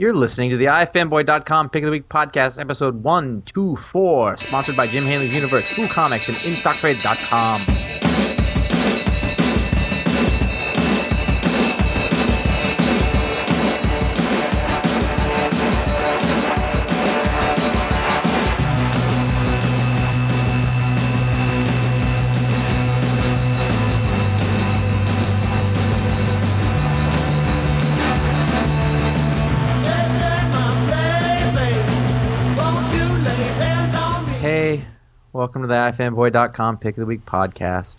You're listening to the ifanboy.com Pick of the Week podcast, episode 124, sponsored by Jim Hanley's Universe, Who Comics, and InStockTrades.com. the ifanboy.com Pick of the Week podcast.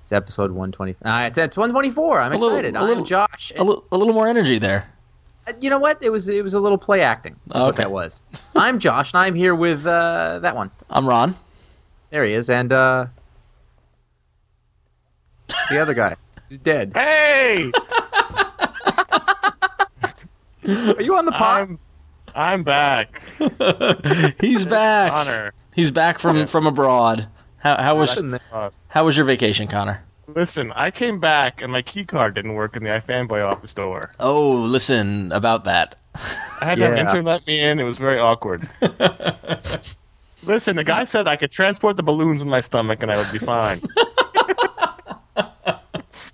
It's episode 120. Uh, it's at 124. I'm A little- excited. a I'm little- Josh. A, little more energy there. Uh, you know what? It was it was a little play acting. That's what Okay. that was. I'm Josh, and I'm here with uh, that one. I'm Ron. There he is, and uh, the other guy. He's dead. Hey, Are you on the pod? I'm I'm back. He's back. Conor, He's back from from abroad. How, how was Listen there. uh, how was your vacation, Conor? listen, I came back and my key card didn't work in the iFanboy office door. Oh, listen about that. I had to have an intern let me in. It was very awkward. listen, the guy said I could transport the balloons in my stomach and I would be fine.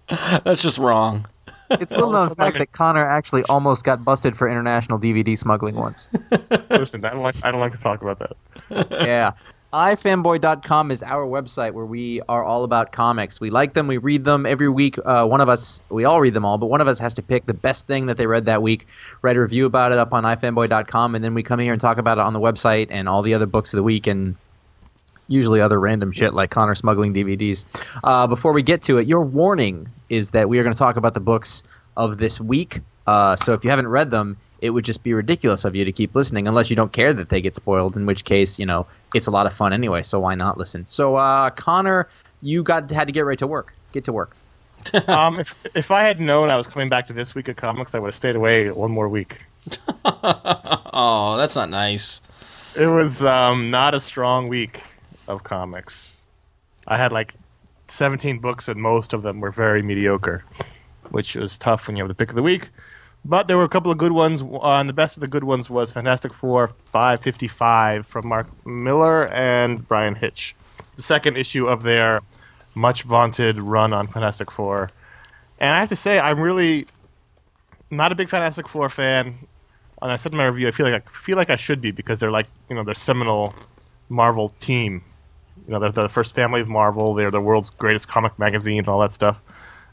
That's just wrong. It's a little known Also, fact that Conor actually almost got busted for international DVD smuggling once. listen, I don't like I don't like to talk about that. yeah. ifanboy.com is our website where we are all about comics. We like them, we read them every week. Uh, one of us, we all read them all, but one of us has to pick the best thing that they read that week, write a review about it up on ifanboy.com, and then we come here and talk about it on the website and all the other books of the week and usually other random shit like Conor smuggling DVDs. Uh, before we get to it, your warning is that we are going to talk about the books of this week. Uh, so if you haven't read them, it would just be ridiculous of you to keep listening unless you don't care that they get spoiled. In which case, you know, it's a lot of fun anyway. So why not listen? So uh, Conor, you got had to get right to work. Get to work. Um, if if I had known I was coming back to this week of comics, I would have stayed away one more week. Oh, that's not nice. It was um, not a strong week of comics. I had like 17 books, and most of them were very mediocre, which was tough when you have the pick of the week. But there were a couple of good ones, uh, and the best of the good ones was Fantastic Four 555 from Mark Millar and Bryan Hitch. The second issue of their much vaunted run on Fantastic Four. And I have to say, I'm really not a big Fantastic Four fan and I said in my review, I feel like I feel like I should be because they're like you know they're seminal Marvel team. You know, they're the first family of Marvel. They're the world's greatest comic magazine and all that stuff.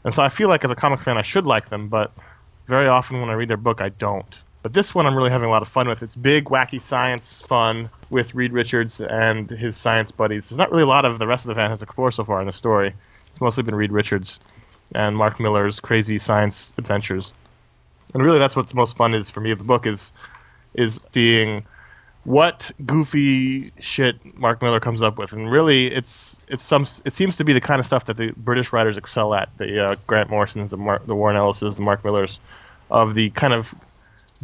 And so I feel like as a comic fan, I should like them, but very often when I read their book, I don't. But this one, I'm really having a lot of fun with. It's big, wacky science fun with Reed Richards and his science buddies. There's not really a lot of the rest of the Fantastic Four so far in the story. It's mostly been Reed Richards and Mark Millar's crazy science adventures and really that's what's most fun is for me of the book is is seeing what goofy shit Mark Millar comes up with, and really it's it's some it seems to be the kind of stuff that the British writers excel at. The uh, Grant Morrisons, the Mar- the Warren Ellises, the Mark Millers, of the kind of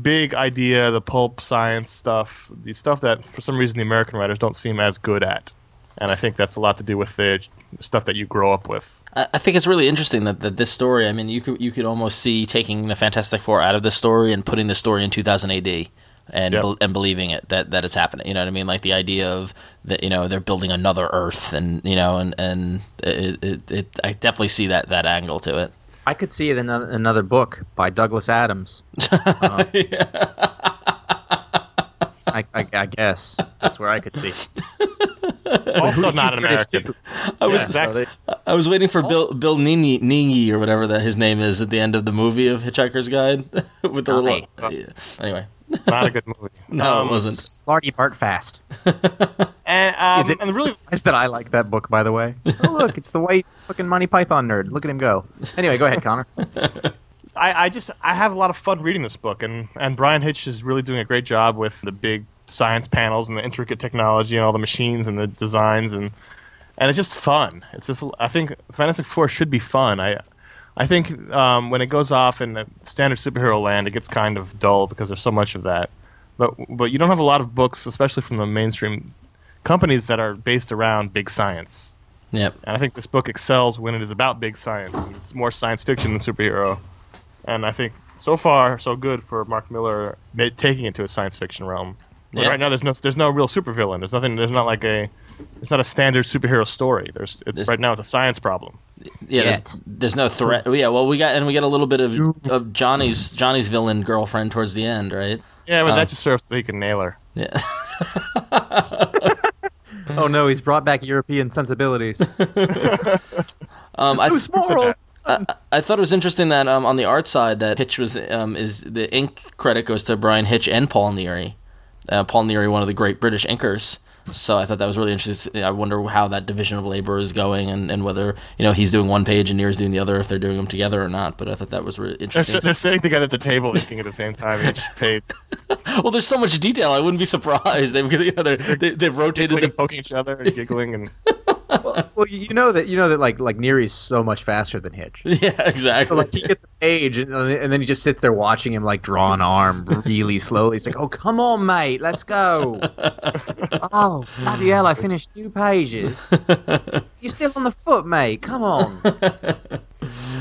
big idea, the pulp science stuff, the stuff that for some reason the American writers don't seem as good at, and I think that's a lot to do with the stuff that you grow up with. I, I think it's really interesting that, that this story. I mean, you could you could almost see taking the Fantastic Four out of the story and putting the story in 2000 AD. And, Yep. bel and believing it that, that it's happening, you know what I mean? Like the idea of that, you know, they're building another Earth, and you know, and and it, it, it I definitely see that that angle to it. I could see it in another, another book by Douglas Adams. Uh, I, I, I guess that's where I could see. Also, not an British American. I was Yeah, exactly. I was waiting for Bill Bill Nini Ningy or whatever that his name is at the end of the movie of Hitchhiker's Guide with the little. Aye. yeah. Anyway, not a good movie. no, Um, it wasn't. Slartibartfast. And, um, Is it and really, surprised that I like that book, by the way? Oh, look, it's the white fucking Monty Python nerd. Look at him go. Anyway, go ahead, Conor. I, I just I have a lot of fun reading this book, and and Bryan Hitch is really doing a great job with the big science panels and the intricate technology and all the machines and the designs and and it's just fun. It's just I think Fantastic Four should be fun. I I think um, when it goes off in the standard superhero land, it gets kind of dull because there's so much of that. But but you don't have a lot of books, especially from the mainstream companies that are based around big science. Yep. And I think this book excels when it is about big science. It's more science fiction than superhero. And I think so far so good for Mark Millar taking it to a science fiction realm. Yeah. Right now, there's no there's no real supervillain. There's nothing. There's not like a. It's not a standard superhero story. There's it's There's- right now it's a science problem. Yeah, there's, there's no threat. Yeah, well, we got and we got a little bit of of Johnny's Johnny's villain girlfriend towards the end, right? Yeah, but Uh. that just serves so he can nail her. Yeah, Oh no, he's brought back European sensibilities. um, I, Loose morals. I, I thought it was interesting that um, on the art side that Hitch was um, is the ink credit goes to Bryan Hitch and Paul Neary. Uh, Paul Neary, one of the great British inkers. So I thought that was really interesting. I wonder how that division of labor is going, and, and whether you know he's doing one page and Neary's doing the other, if they're doing them together or not. But I thought that was really They're, interesting. they're sitting together at the table, inking at the same time, each page, well, there's so much detail. I wouldn't be surprised. They've you know, they're, they, they've rotated the poking each other, and giggling, and well, you know that you know that like like Neary's so much faster than Hitch. yeah exactly. So like he gets the page and, and then he just sits there watching him like draw an arm really slowly. He's like, "Oh come on, mate, let's go." oh bloody hell! I finished two pages. You're still on the foot, mate. Come on.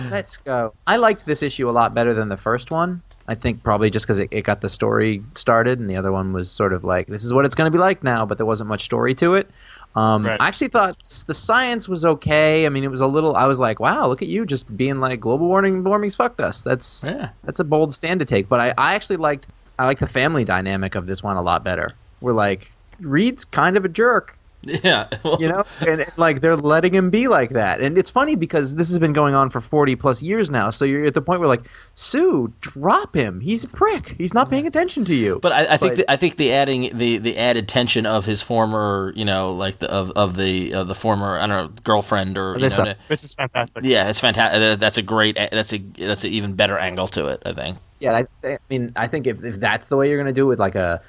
let's go. I liked this issue a lot better than the first one. I think probably just because it, it got the story started, and the other one was sort of like, "This is what it's going to be like now," but there wasn't much story to it. Um, Right. I actually thought the science was okay. I mean, it was a little. I was like, "Wow, look at you, just being like global warming, warming's fucked us." That's yeah. that's a bold stand to take. But I, I actually liked I like the family dynamic of this one a lot better. We're like Reed's kind of a jerk, Yeah. Well, you know, and, and, like they're letting him be like that. And it's funny because this has been going on for forty plus years now. So you're at the point where like Sue, drop him. He's a prick. He's not paying attention to you. But I, I think But- the, I think the adding the, the added tension of his former you know like the of, of the of the former I don't know girlfriend or you This know, this is fantastic. yeah it's fantastic uh, that's a great uh, that's a that's an even better angle to it I think yeah, I, I mean, I think if, if that's the way you're going to do it, with like a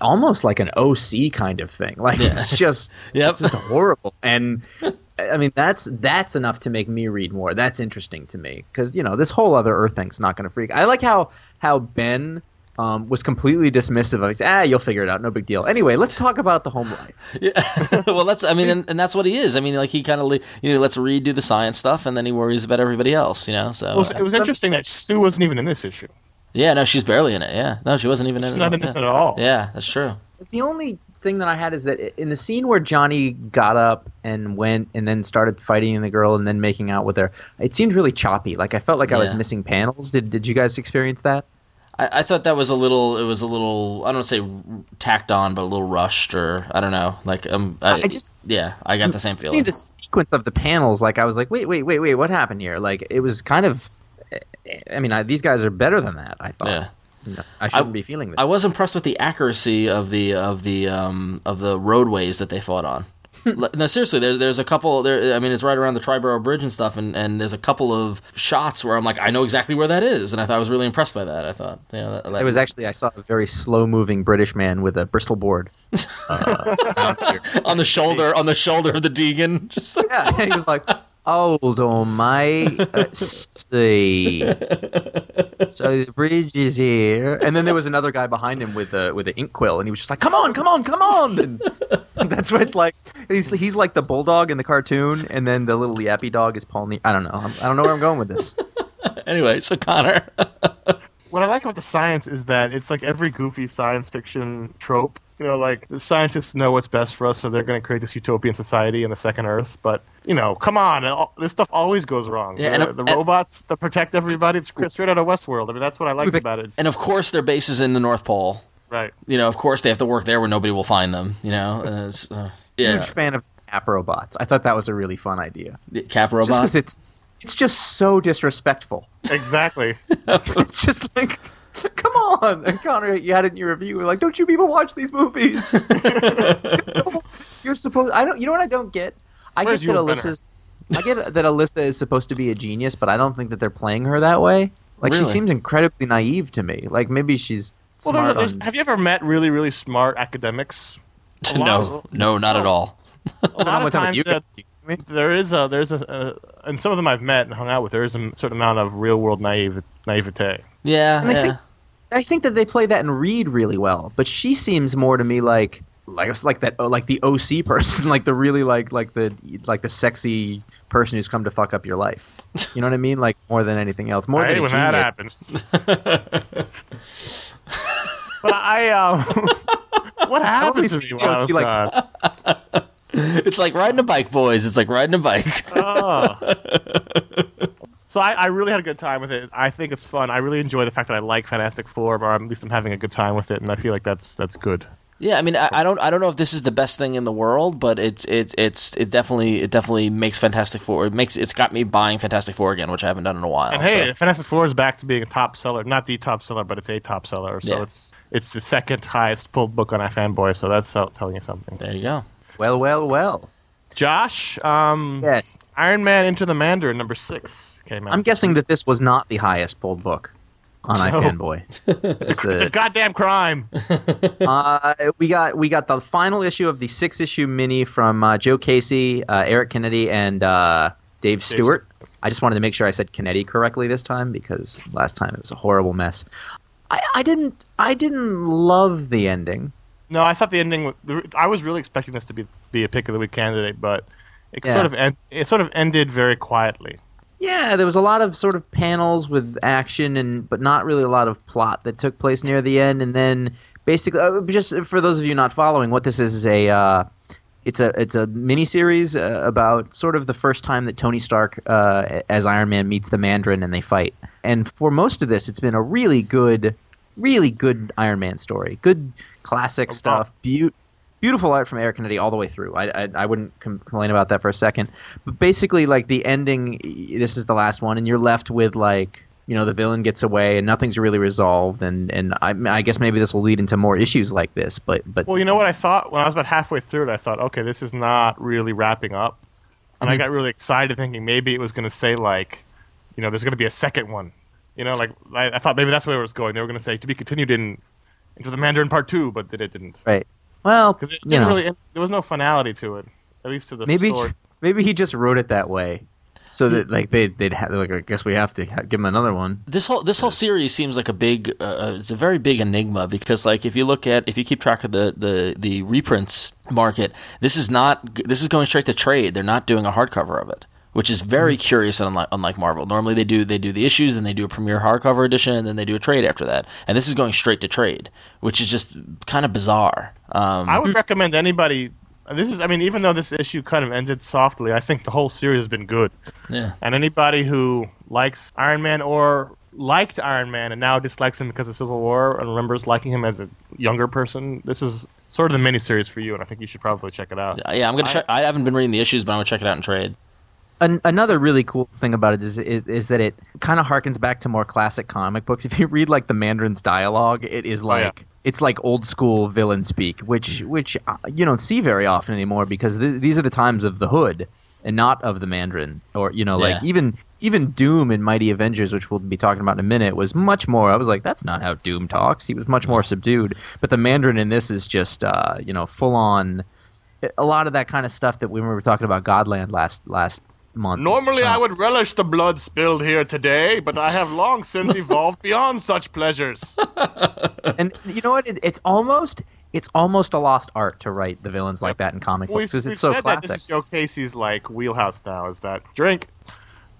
almost like an OC kind of thing. Like Yeah. it's just Yep. it's just horrible. And I mean, that's that's enough to make me read more. That's interesting to me because you know this whole other Earth thing's not going to freak. I like how how Ben. Um, was completely dismissive of. He's ah, you'll figure it out, no big deal. Anyway, let's talk about the home life. yeah well that's I mean and, and that's what he is I mean like he kind of you know lets Reed do the science stuff and then he worries about everybody else you know so It was, it was interesting that Sue wasn't even in this issue. Yeah no she's barely in it yeah no she wasn't even in She's it not in this yeah. at all. yeah that's true The only thing that I had is that in the scene where Johnny got up and went and then started fighting the girl and then making out with her, it seemed really choppy. Like I felt like I was missing panels. Did Did you guys experience that? I, I thought that was a little. It was a little. I don't say tacked on, but a little rushed, or I don't know. Like um, I, I just- yeah, I got the same feeling. the sequence of the panels. Like I was like, wait, wait, wait, wait, what happened here? Like it was kind of. I mean, I, these guys are better than that. I thought. Yeah. I shouldn't be feeling this. I was impressed with the accuracy of the of the um, of the roadways that they fought on. No, seriously, there's there's a couple. There, I mean, it's right around the Triborough Bridge and stuff, and, and there's a couple of shots where I'm like, I know exactly where that is, and I thought I was really impressed by that. I thought, you know, that, it was actually I saw a very slow moving British man with a Bristol board. Uh, on the shoulder on the shoulder of the Deegan. Just like, Yeah, he was like, "Hold on, mate. Let's see. So the bridge is here." And then there was another guy behind him with a with an ink quill, and he was just like, "Come on, come on, come on!" And that's what it's like. He's he's like the bulldog in the cartoon, and then the little yappy dog is Paul. Ne- I don't know. I'm, I don't know where I'm going with this. anyway, so Conor. What I like about the science is that it's like every goofy science fiction trope. You know, like the scientists know what's best for us, so they're going to create this utopian society in the second Earth. But you know, come on, all- this stuff always goes wrong. Yeah, the, and- the and- robots that protect everybody, it's straight out of Westworld. I mean, that's what I like the- about it. And of course, their base is in the North Pole. right. You know, of course, they have to work there where nobody will find them. You know, and it's, uh, yeah, Huge fan of Cap robots. I thought that was a really fun idea. Cap Just because it's it's just so disrespectful. Exactly. it's just like, come on, and Conor, you had it in your review. We're like, don't you people watch these movies? You're supposed. I don't. You know what I don't get? I Where's get that Alyssa's. I get that Alyssa is supposed to be a genius, but I don't think that they're playing her that way. Like she seems incredibly naive to me. Like maybe she's well, smart there's, on. have you ever met really, really smart academics? A no, of- no, not at all. A lot of times you that guys. You know there is a there's a uh, and some of them I've met and hung out with. There is a certain amount of real world naive naivete. Yeah, And I think- I think that they play that and Reed really well, but she seems more to me like like it's like that oh, like the OC person, like the really like like the like the sexy person who's come to fuck up your life. You know what I mean? Like more than anything else, more I hate than a when that genius. happens. but I um, what happens to see me while I was like. It's like riding a bike, boys. It's like riding a bike. Oh. So I, I really had a good time with it. I think it's fun. I really enjoy the fact that I like Fantastic Four, or at least I'm having a good time with it, and I feel like that's that's good. Yeah, I mean, I, I don't, I don't know if this is the best thing in the world, but it's, it's, it's, it definitely, it definitely makes Fantastic Four. It makes, it's got me buying Fantastic Four again, which I haven't done in a while. And hey, so- Fantastic Four is back to being a top seller. Not the top seller, but it's a top seller. So Yeah. it's it's the second highest pulled book on iFanboy. So that's telling you something. there you go. Well, well, well. Josh, um, Yes, Iron Man Enter the Mandarin number six came out. I'm guessing that this was not the highest pulled book on No. iFanboy. It's, it's a goddamn crime. uh, we got we got the final issue of the six issue mini from uh, Joe Casey, uh, Eric Canete, and uh, Dave Stewart. I just wanted to make sure I said Canete correctly this time because last time it was a horrible mess. I, I didn't I didn't love the ending. No, I thought the ending. I was really expecting this to be be a pick of the week candidate, but it Yeah. sort of end, it sort of ended very quietly. Yeah, there was a lot of sort of panels with action and but not really a lot of plot that took place near the end and then basically uh, just for those of you not following what this is is a uh, it's a it's a miniseries uh, about sort of the first time that Tony Stark uh, as Iron Man meets the Mandarin and they fight. And for most of this it's been a really good really good Iron Man story. Good classic Oh, stuff. Beau- beautiful art from Eric Canete all the way through. I I, I wouldn't com- complain about that for a second. But basically, like the ending, this is the last one, and you're left with like you know the villain gets away and nothing's really resolved, and and I, I guess maybe this will lead into more issues like this. But but Well, you know what I thought when I was about halfway through it, I thought, okay, this is not really wrapping up, and I Mhm. got really excited, thinking maybe it was going to say like, you know, there's going to be a second one. You know, like I, I thought maybe that's where it was going. They were going to say to be continued in into the Mandarin Part Two, but it didn't right, well, because it you didn't know, really. There was no finality to it, at least to the maybe story. maybe he just wrote it that way. So that like they they'd have like I guess we have to ha- give him another one. This whole this whole series seems like a big uh, it's a very big enigma because like if you look at if you keep track of the the the reprints market this is not this is going straight to trade they're not doing a hardcover of it which is very curious and unlike, unlike Marvel normally they do they do the issues then they do a premiere hardcover edition and then they do a trade after that and this is going straight to trade which is just kind of bizarre um, I would recommend anybody. This is, I mean, even though this issue kind of ended softly, I think the whole series has been good. yeah And anybody who likes Iron Man or liked Iron Man and now dislikes him because of Civil War and remembers liking him as a younger person, this is sort of the miniseries for you, and I think you should probably check it out. yeah I'm gonna I- check I haven't been reading the issues but I'm gonna check it out in trade An- another really cool thing about it is is, is that it kind of harkens back to more classic comic books. If you read like the Mandarin's dialogue, it is like yeah. it's like old school villain speak, which which uh, you don't see very often anymore because th- these are the times of the Hood and not of the Mandarin, or you know, like Yeah. even even Doom in Mighty Avengers, which we'll be talking about in a minute, was much more. I was like, that's not how Doom talks. He was much more subdued. But the Mandarin in this is just uh, you know full on. A lot of that kind of stuff that we were talking about Godland last last month. Normally, Uh, I would relish the blood spilled here today, but I have long since evolved beyond such pleasures. and you know what? It, it's almost it's almost a lost art to write the villains like that in comic we books because it's so said that this classic. is Joe Casey's like wheelhouse now. Is that drink?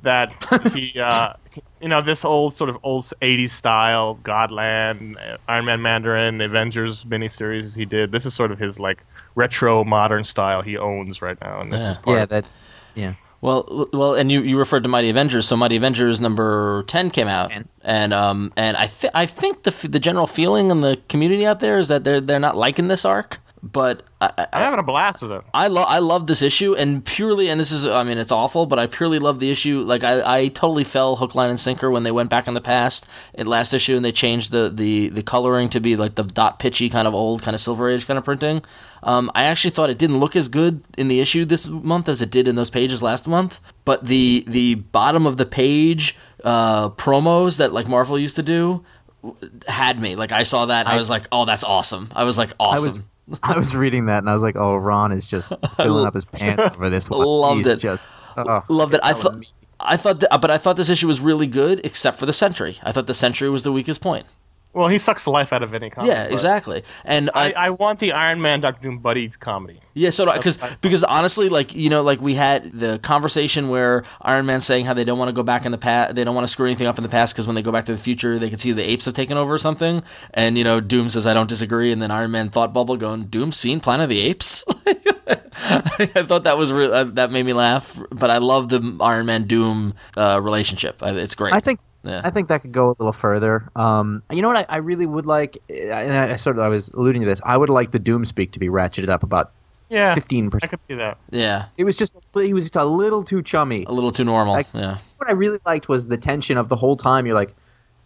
That he, uh, you know, this old sort of old '80s style Godland, Iron Man, Mandarin, Avengers miniseries he did. This is sort of his like retro modern style he owns right now, and this Yeah. is part Yeah, of that. Yeah, Well, well, and you, you referred to Mighty Avengers. So Mighty Avengers number ten came out, 10. and um and I th- I think the f- the general feeling in the community out there is that they're they're not liking this arc. But I, I, I'm having a blast with it. I love I love this issue and purely and this is I mean it's awful but I purely love the issue. Like I, I totally fell hook line and sinker when they went back in the past in last issue and they changed the, the, the coloring to be like the dot pitchy kind of old kind of silver age kind of printing. Um, I actually thought it didn't look as good in the issue this month as it did in those pages last month but the the bottom of the page uh, promos that like Marvel used to do had me. Like I saw that and I, I- was like oh that's awesome. I was like awesome I was reading that and I was like, oh, Ron is just filling up his pants over this one. Loved He's it. Just oh, Loved it. I thought. I thought, that, but I thought this issue was really good, except for the Sentry. I thought the Sentry was the weakest point. Well, he sucks the life out of any comic. yeah, exactly. And I, uh, I want the Iron Man Doctor Doom buddy comedy. Yeah, so because because honestly, like you know, like we had the conversation where Iron Man's saying how they don't want to go back in the past, they don't want to screw anything up in the past because when they go back to the future, they can see the apes have taken over or something. And you know, Doom says I don't disagree, and then Iron Man thought bubble going, Doom seen Planet of the Apes. I thought that was re- uh, that made me laugh, but I love the Iron Man Doom uh, relationship. It's great. I think Yeah. I think that could go a little further. Um, you know what I, I really would like, uh, and I, I sort of I was alluding to this. I would like the Doom speak to be ratcheted up about Yeah, fifteen percent. I percent. could see that. yeah, It was just he was just a little too chummy. a little too normal. Like- yeah, What I really liked was the tension of the whole time. You're like,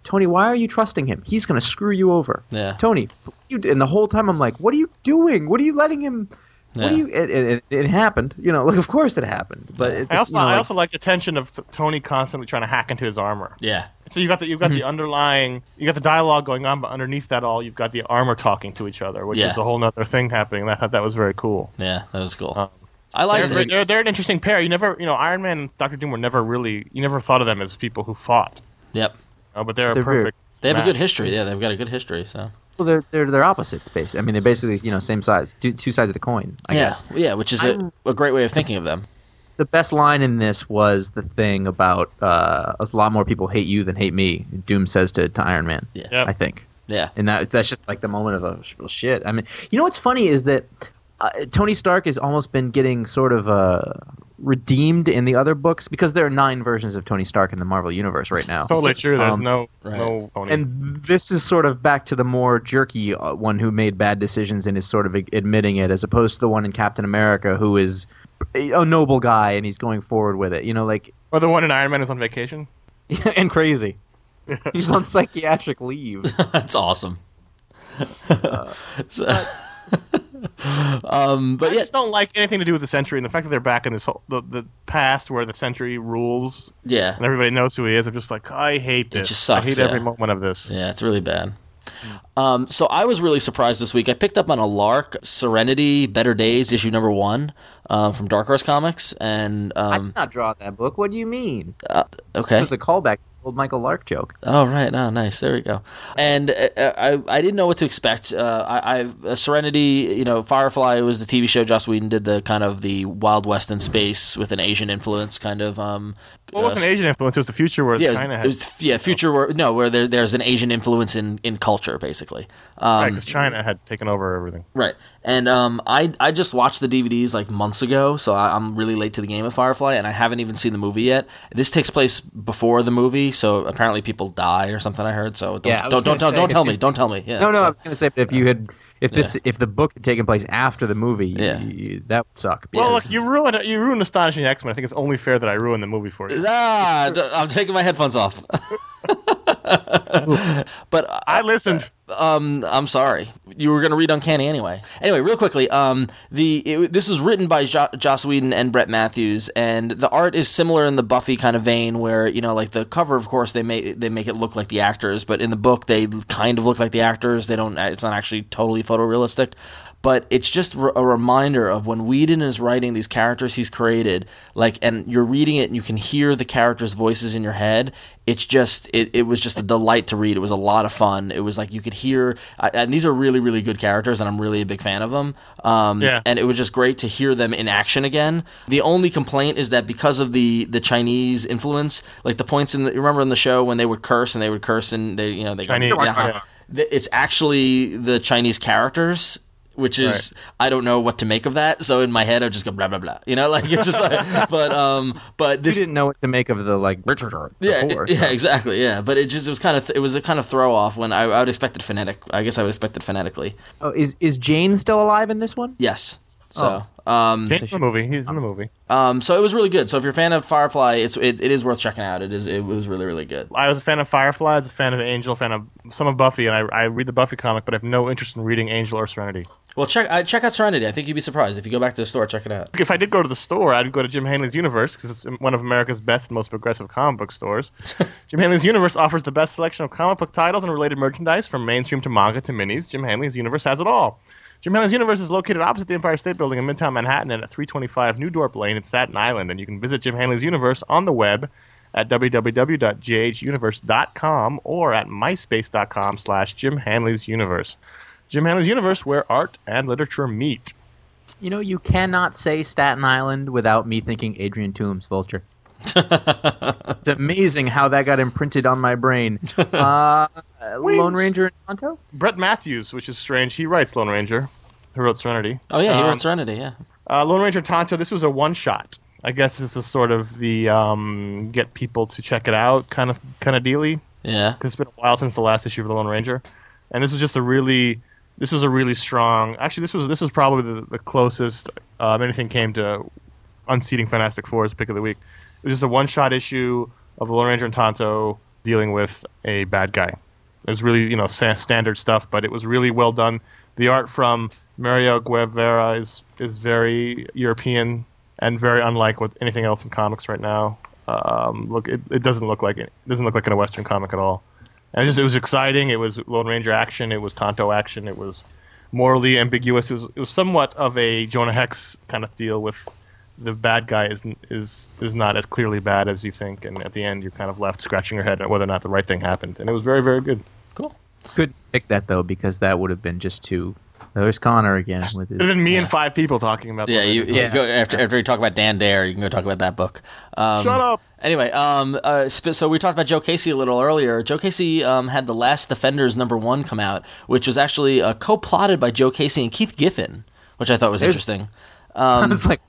Tony, why are you trusting him? He's gonna screw you over. Yeah. Tony, you and the whole time I'm like, what are you doing? What are you letting him? What do you? It, it, it, it happened. You know, like of course it happened. But it's, I also you know, I like- also like the tension of Tony constantly trying to hack into his armor. yeah, So you got the you've got Mm-hmm. the underlying you got the dialogue going on, but underneath that all you've got the armor talking to each other, which Yeah. is a whole other thing happening. And I thought that was very cool. yeah, that was cool. Um, I They're, they're, it. they're, they're an interesting pair. You never you know Iron Man and Doctor Doom were never really you never thought of them as people who fought, Yep, uh, but they're, They're a weird. perfect. they have a good history. Yeah, they've got a good history. So. Well, they're they're they're opposites. Basically, I mean, they're basically you know same size, two, two sides of the coin. I yeah, guess. yeah, which is a, a great way of thinking of them. the best line in this was the thing about uh, a lot more people hate you than hate me. Doom says to, to Iron Man. Yeah. Yep. I think, Yeah, and that that's just like the moment of a well, shit. I mean, you know what's funny is that uh, Tony Stark has almost been getting sort of uh, redeemed in the other books because there are nine versions of Tony Stark in the Marvel universe right now. Totally true. There's Um, no right. no Tony. and this is sort of back to the more jerky uh, one who made bad decisions and is sort of admitting it, as opposed to the one in Captain America who is a noble guy and he's going forward with it. You know, like or the one in Iron Man is on vacation. and crazy. He's on psychiatric leave. that's awesome. So- um, but I yeah, just don't like anything to do with the Sentry and the fact that they're back in this whole, the, the past where the Sentry rules yeah, and everybody knows who he is. I'm just like, I hate this. just sucks, I hate yeah. every moment of this. yeah, it's really bad. Um, so I was really surprised this week. I picked up on a Lark Serenity Better Days issue number one uh, from Dark Horse Comics, and I um, did not draw that book. What do you mean? okay, It was a callback to the old Michael Lark joke. Oh right, oh nice. There we go. And uh, I I didn't know what to expect. Uh, I, I uh, Serenity, you know, Firefly was the TV show. Joss Whedon did the kind of the Wild West in space with an Asian influence, kind of. Um, Well, it wasn't uh, Asian influence. It was the future where Yeah, it was, China it had. was- yeah, future where no, where there, there's an Asian influence in, in culture, basically. right, Um, because China had taken over everything. Right. And um, I I just watched the DVDs like months ago, so I, I'm really late to the game of Firefly, and I haven't even seen the movie yet. This takes place before the movie, so apparently people die or something. I heard. So don't Yeah, don't don't, don't, don't tell me. Don't tell me. Yeah. No, no, so- I was going to say, but if you had, if this, if the book had taken place after the movie, you- Yeah. you- that would suck. Well, because- look, you ruined. You ruined Astonishing X Men. I think it's only fair that I ruin the movie for you. Ah, d- I'm taking my headphones off. but I listened. um, I'm sorry. You were going to read Uncanny anyway. Anyway, real quickly, um, the it, this was written by jo- Joss Whedon and Brett Matthews, and the art is similar in the Buffy kind of vein, where you know, like the cover, of course, they make they make it look like the actors, but in the book, they kind of look like the actors. They don't. It's not actually totally photorealistic. But it's just r- a reminder of when Whedon is writing these characters he's created, like, and you're reading it and you can hear the characters' voices in your head. It's just, it, it was just a delight to read. It was a lot of fun. It was like you could hear, I- and these are really, really good characters, and I'm really a big fan of them. Um, Yeah. And it was just great to hear them in action again. The only complaint is that because of the the Chinese influence, like the points in the, remember in the show when they would curse and they would curse and they, you know, they Chinese, yeah. it's actually the Chinese characters, which is I don't know what to make of that. So in my head, I just go blah blah blah. You know, like it's just like, but um, but you didn't know what to make of the like Richard Yeah, before. yeah, exactly. Yeah, but it just it was kind of it was a kind of throw off when I, I would expect it phonetic. I guess I would expect it phonetically. Oh, is is Jayne still alive in this one? Yes. So, um, James in the movie. He's in the movie. um, so it was really good. So if you're a fan of Firefly, it's it, it is worth checking out. It is it was really really good. I was a fan of Firefly. I was a fan of Angel. Fan of some of Buffy, and I, I read the Buffy comic, but I have no interest in reading Angel or Serenity. Well, check I check out Serenity. I think you'd be surprised if you go back to the store. Check it out. If I did go to the store, I'd go to Jim Hanley's Universe because it's one of America's best and most progressive comic book stores. Jim Hanley's Universe offers the best selection of comic book titles and related merchandise from mainstream to manga to minis. Jim Hanley's Universe has it all. Jim Hanley's Universe is located opposite the Empire State Building in Midtown Manhattan and at 325 New Dorp Lane in Staten Island. And you can visit Jim Hanley's Universe on the web at www.jhuniverse.com or at myspace.com slash Jim Hanley's Universe. Jim Hanna's Universe, where art and literature meet. You know, you cannot say Staten Island without me thinking Adrian Toombs, Vulture. it's amazing how that got imprinted on my brain. Uh, Lone Ranger and Tonto? Brett Matthews, which is strange, he writes Lone Ranger, who wrote Serenity. Oh yeah, he Um, wrote Serenity. Yeah. Uh, Lone Ranger Tonto, this was a one shot. I guess this is sort of the um, get people to check it out kind of kind of dealy. Yeah. because it's been a while since the last issue of the Lone Ranger, and this was just a really, this was a really strong. Actually, this was this was probably the, the closest um, anything came to unseating Fantastic Four's pick of the week. It was just a one-shot issue of the Lone Ranger and Tonto dealing with a bad guy. It was really you know standard stuff, but it was really well done. The art from Mario Guevara is is very European and very unlike with anything else in comics right now. Um, look, it, it doesn't look like it, it doesn't look like in a Western comic at all. And it just it was exciting. It was Lone Ranger action. It was Tonto action. It was morally ambiguous. It was it was somewhat of a Jonah Hex kind of deal with the bad guy is is is not as clearly bad as you think, and at the end you're kind of left scratching your head at whether or not the right thing happened. And it was very very good. Cool. Couldn't pick that, though, because that would have been just too. There's Conor again with his. There's me Yeah. and five people talking about. Yeah, Lone you, Yeah. go after after you talk about Dan Dare, you can go talk about that book. Um, Shut up. Anyway, um, uh, so we talked about Joe Casey a little earlier. Joe Casey um, had the Last Defenders number one come out, which was actually uh, co-plotted by Joe Casey and Keith Giffen, which I thought was There's- interesting. I was like.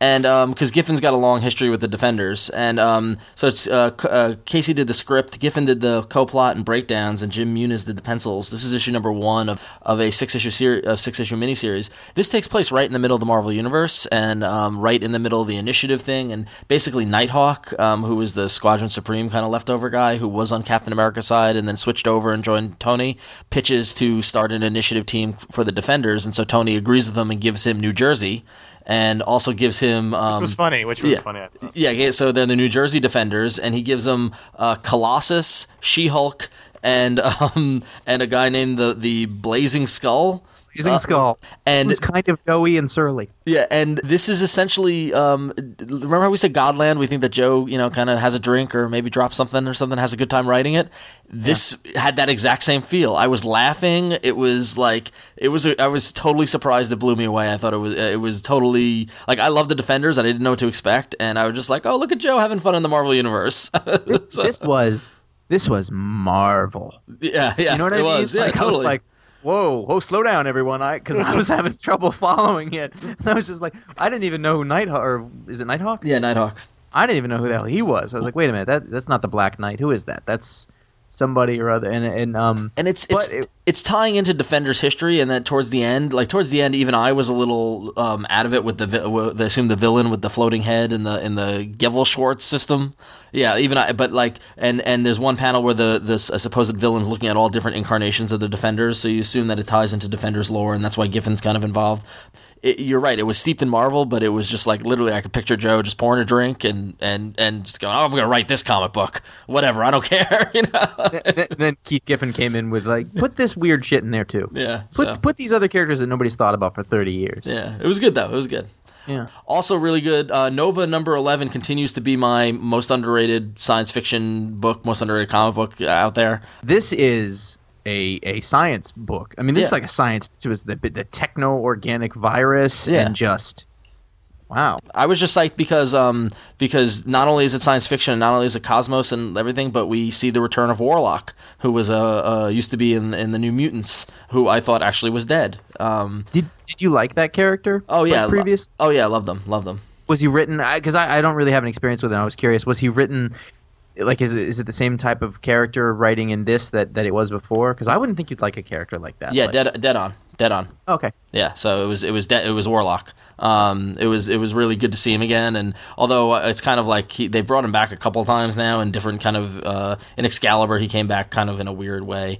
And because Giffen's got a long history with the Defenders, and um, so it's uh, C- uh, Casey did the script, Giffen did the co-plot and breakdowns, and Jim Muniz did the pencils. This is issue number one of, of a six issue series, uh, six issue miniseries. This takes place right in the middle of the Marvel universe, and um, right in the middle of the Initiative thing, and basically Nighthawk, um, who was the Squadron Supreme kind of leftover guy who was on Captain America's side and then switched over and joined Tony, pitches to start an Initiative team for the Defenders, and so Tony agrees with him and gives him New Jersey. And also gives him um, This was funny, which was yeah. funny. Yeah, yeah, so they're the New Jersey Defenders, and he gives them uh, Colossus, She-Hulk, and um, and a guy named the the Blazing Skull. Blazing Uh, Skull. and- who's kind of doughy and surly. Yeah, and this is essentially. Um, remember how we said Godland? We think that Joe, you know, kind of has a drink or maybe drops something or something, has a good time writing it. This had that exact same feel. I was laughing. It was like it was. A, I was totally surprised. It blew me away. I thought it was. It was totally like I love the Defenders. I didn't know what to expect, and I was just like, oh, look at Joe having fun in the Marvel universe. So- This was this was Marvel. yeah, yeah, You know what it I mean? was. Yeah, like, I totally. was like, whoa, whoa, slow down, everyone. I because I was having trouble following it. I was just like, I didn't even know who Nighthawk or is it Nighthawk? yeah, Nighthawk. I didn't even know who the hell he was. I was like, wait a minute, that that's not the Black Knight. Who is that? That's somebody or other. And and um, and it's it's it- it's tying into Defender's history, and then towards the end, like towards the end, even I was a little um, out of it with the vi- they assume the villain with the floating head and the in the Gevel Schwartz system. Yeah, even I, but like, and and there's one panel where the the supposed villain's looking at all different incarnations of the Defenders, so you assume that it ties into Defenders lore, and that's why Giffen's kind of involved. It, you're right. It was steeped in Marvel, but it was just like literally, I could picture Joe just pouring a drink and and and just going, "Oh, I'm gonna write this comic book. Whatever, I don't care." you know? then, then Keith Giffen came in with like, put this weird shit in there too. Yeah. Put so. put these other characters that nobody's thought about for thirty years. Yeah, it was good though. It was good. Yeah. Also, really good. Uh, Nova number eleven continues to be my most underrated science fiction book, most underrated comic book out there. This is a a science book. I mean, this is like a science. It was the the techno organic virus Yeah. and just wow. I was just psyched because um because not only is it science fiction, and not only is it cosmos and everything, but we see the return of Warlock, who was uh, uh used to be in in the New Mutants, who I thought actually was dead. Um. Did did you like that character? Oh yeah. Like previous Oh yeah. I love them. Love them. was he written? Because I, I don't really have an experience with it. I was curious. Was he written? Like, is it, is it the same type of character writing in this that, that it was before? Because I wouldn't think you'd like a character like that. Yeah. but- Dead. Dead on. Dead on. Okay. Yeah, so it was it was de- it was Warlock. Um, it was it was really good to see him again, and although uh, it's kind of like he, they brought him back a couple times now in different kind of uh, in Excalibur he came back kind of in a weird way.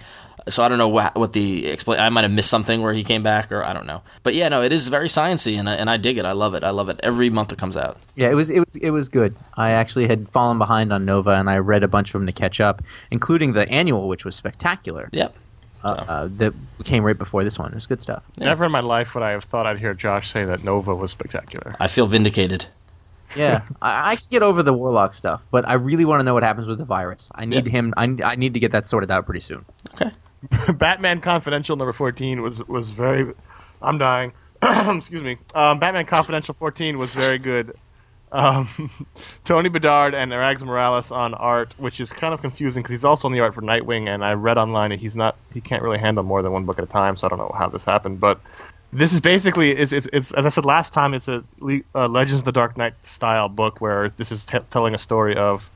So I don't know what, what the explain. I might have missed something where he came back, or I don't know. But yeah, no, it is very sciency, and I, and I dig it. I love it. I love it every month it comes out. Yeah, it was it was it was good. I actually had fallen behind on Nova, and I read a bunch of them to catch up, including the annual, which was spectacular. Yep. Uh, uh, that came right before this one. It was good stuff. Yeah. Never in my life would I have thought I'd hear Josh say that Nova was spectacular. I feel vindicated. Yeah, I, I can get over the Warlock stuff, but I really want to know what happens with the virus. I need Yeah. him. I, I need to get that sorted out pretty soon. Okay. Batman Confidential number 14 was was very. I'm dying. Excuse me. Um, Batman Confidential 14 was very good. Um, Tony Bedard and Rags Morales on art, which is kind of confusing because he's also on the art for Nightwing, and I read online that he's not he can't really handle more than one book at a time, so I don't know how this happened, but. This is basically, it's, it's, it's as I said last time, it's a uh, Legends of the Dark Knight style book where this is t- telling a story of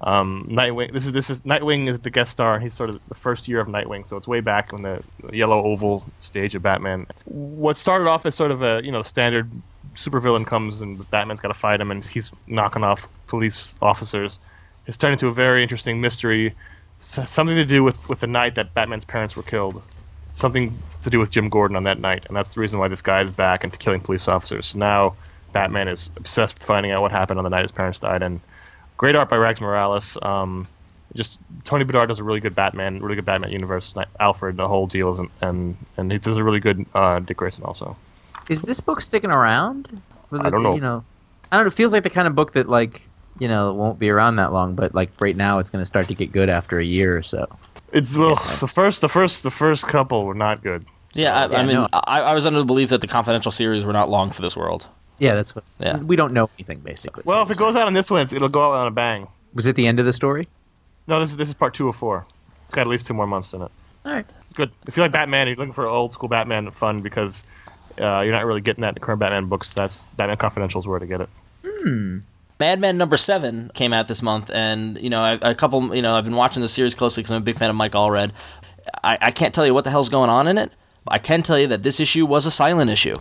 um, Nightwing. This is this is Nightwing is the guest star. He's sort of the first year of Nightwing, so it's way back in the yellow oval stage of Batman. What started off as sort of a you know standard supervillain comes and Batman's got to fight him, and he's knocking off police officers. It's turned into a very interesting mystery, something to do with with the night that Batman's parents were killed, something to do with Jim Gordon on that night, and that's the reason why this guy is back and killing police officers. Now Batman is obsessed with finding out what happened on the night his parents died, and great art by Rags Morales. Um, just Tony Bedard does a really good Batman, really good Batman universe. Alfred, the whole deal, is, and and he does a really good uh, Dick Grayson also. Is this book sticking around? For I don't know. You know, I don't know. It feels like the kind of book that like you know won't be around that long, but like right now it's going to start to get good after a year or so. It's well, the first, the first, the first couple were not good. Yeah, I, Yeah, I mean, no. I, I was under the belief that the confidential series were not long for this world. Yeah, that's what. Yeah. We don't know anything basically. Well, if it goes out on this one, it's- it'll go out on a bang. was it the end of the story? No, this is this is part two of four. It's got at least two more months in it. All right. Good. If you like Batman, you're looking for old school Batman fun because uh, you're not really getting that in the current Batman books. That's Batman Confidential is where to get it. Madman number seven came out this month, and you know, I, a couple, you know, I've been watching the series closely because I'm a big fan of Mike Allred. I, I can't tell you what the hell's going on in it. I can tell you that this issue was a silent issue.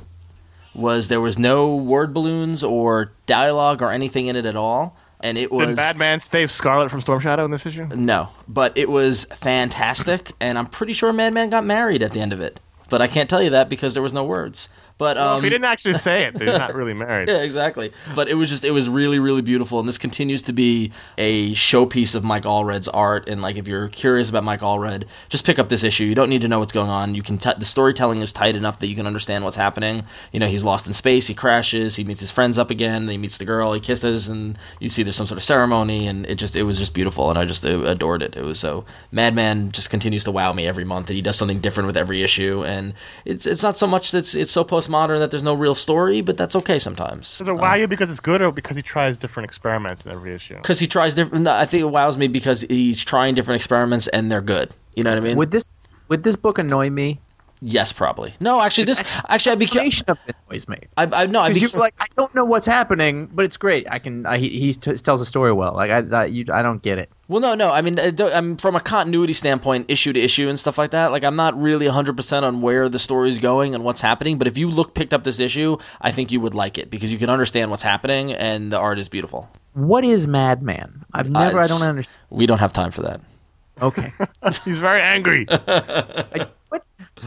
Was there was no word balloons or dialogue or anything in it at all, and it was Did Batman save Scarlet from Storm Shadow in this issue? no, but it was fantastic, and I'm pretty sure Madman got married at the end of it. But I can't tell you that because there was no words. But um, Well, he didn't actually say it, then he's not really married. yeah, exactly. But it was just it was really really beautiful, and this continues to be a showpiece of Mike Allred's art. And like if you're curious about Mike Allred, just pick up this issue. You don't need to know what's going on. You can t- the storytelling is tight enough that you can understand what's happening. You know, he's lost in space. He crashes. He meets his friends up again. He meets the girl. He kisses, and you see there's some sort of ceremony, and it just it was just beautiful, and I just uh, adored it. It was so Madman just continues to wow me every month, and he does something different with every issue, and it's it's not so much that it's, it's so postmodern that there's no real story, but that's okay sometimes. Does it wow um, you because it's good or because he tries different experiments in every issue? because he tries different. no, I think it wows me because he's trying different experiments and they're good. You know what I mean? Would this would this book annoy me? Yes, probably. No, actually, this actually I'd be. cu- Explanation of it annoys me. I, I no, I'd be. Because you're like, I don't know what's happening, but it's great. I can. I, he he t- tells a story well. Like I, I, you, I don't get it. Well, no, no. I mean, I don't- I'm from a continuity standpoint, issue to issue and stuff like that. Like, I'm not really 100 percent on where the story's going and what's happening. But if you look picked up this issue, I think you would like it because you can understand what's happening and the art is beautiful. What is Madman? I've never. I uh, don't understand. We don't have time for that. Okay. He's very angry. I-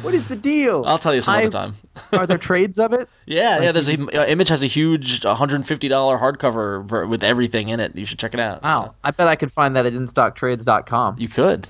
what? Is the deal? I'll tell you some I- other time. Are there trades of it? Yeah, yeah. There's a uh, image has a huge 150 dollar hardcover ver- with everything in it. You should check it out. Wow. So, I bet I could find that at InStockTrades.com. you could.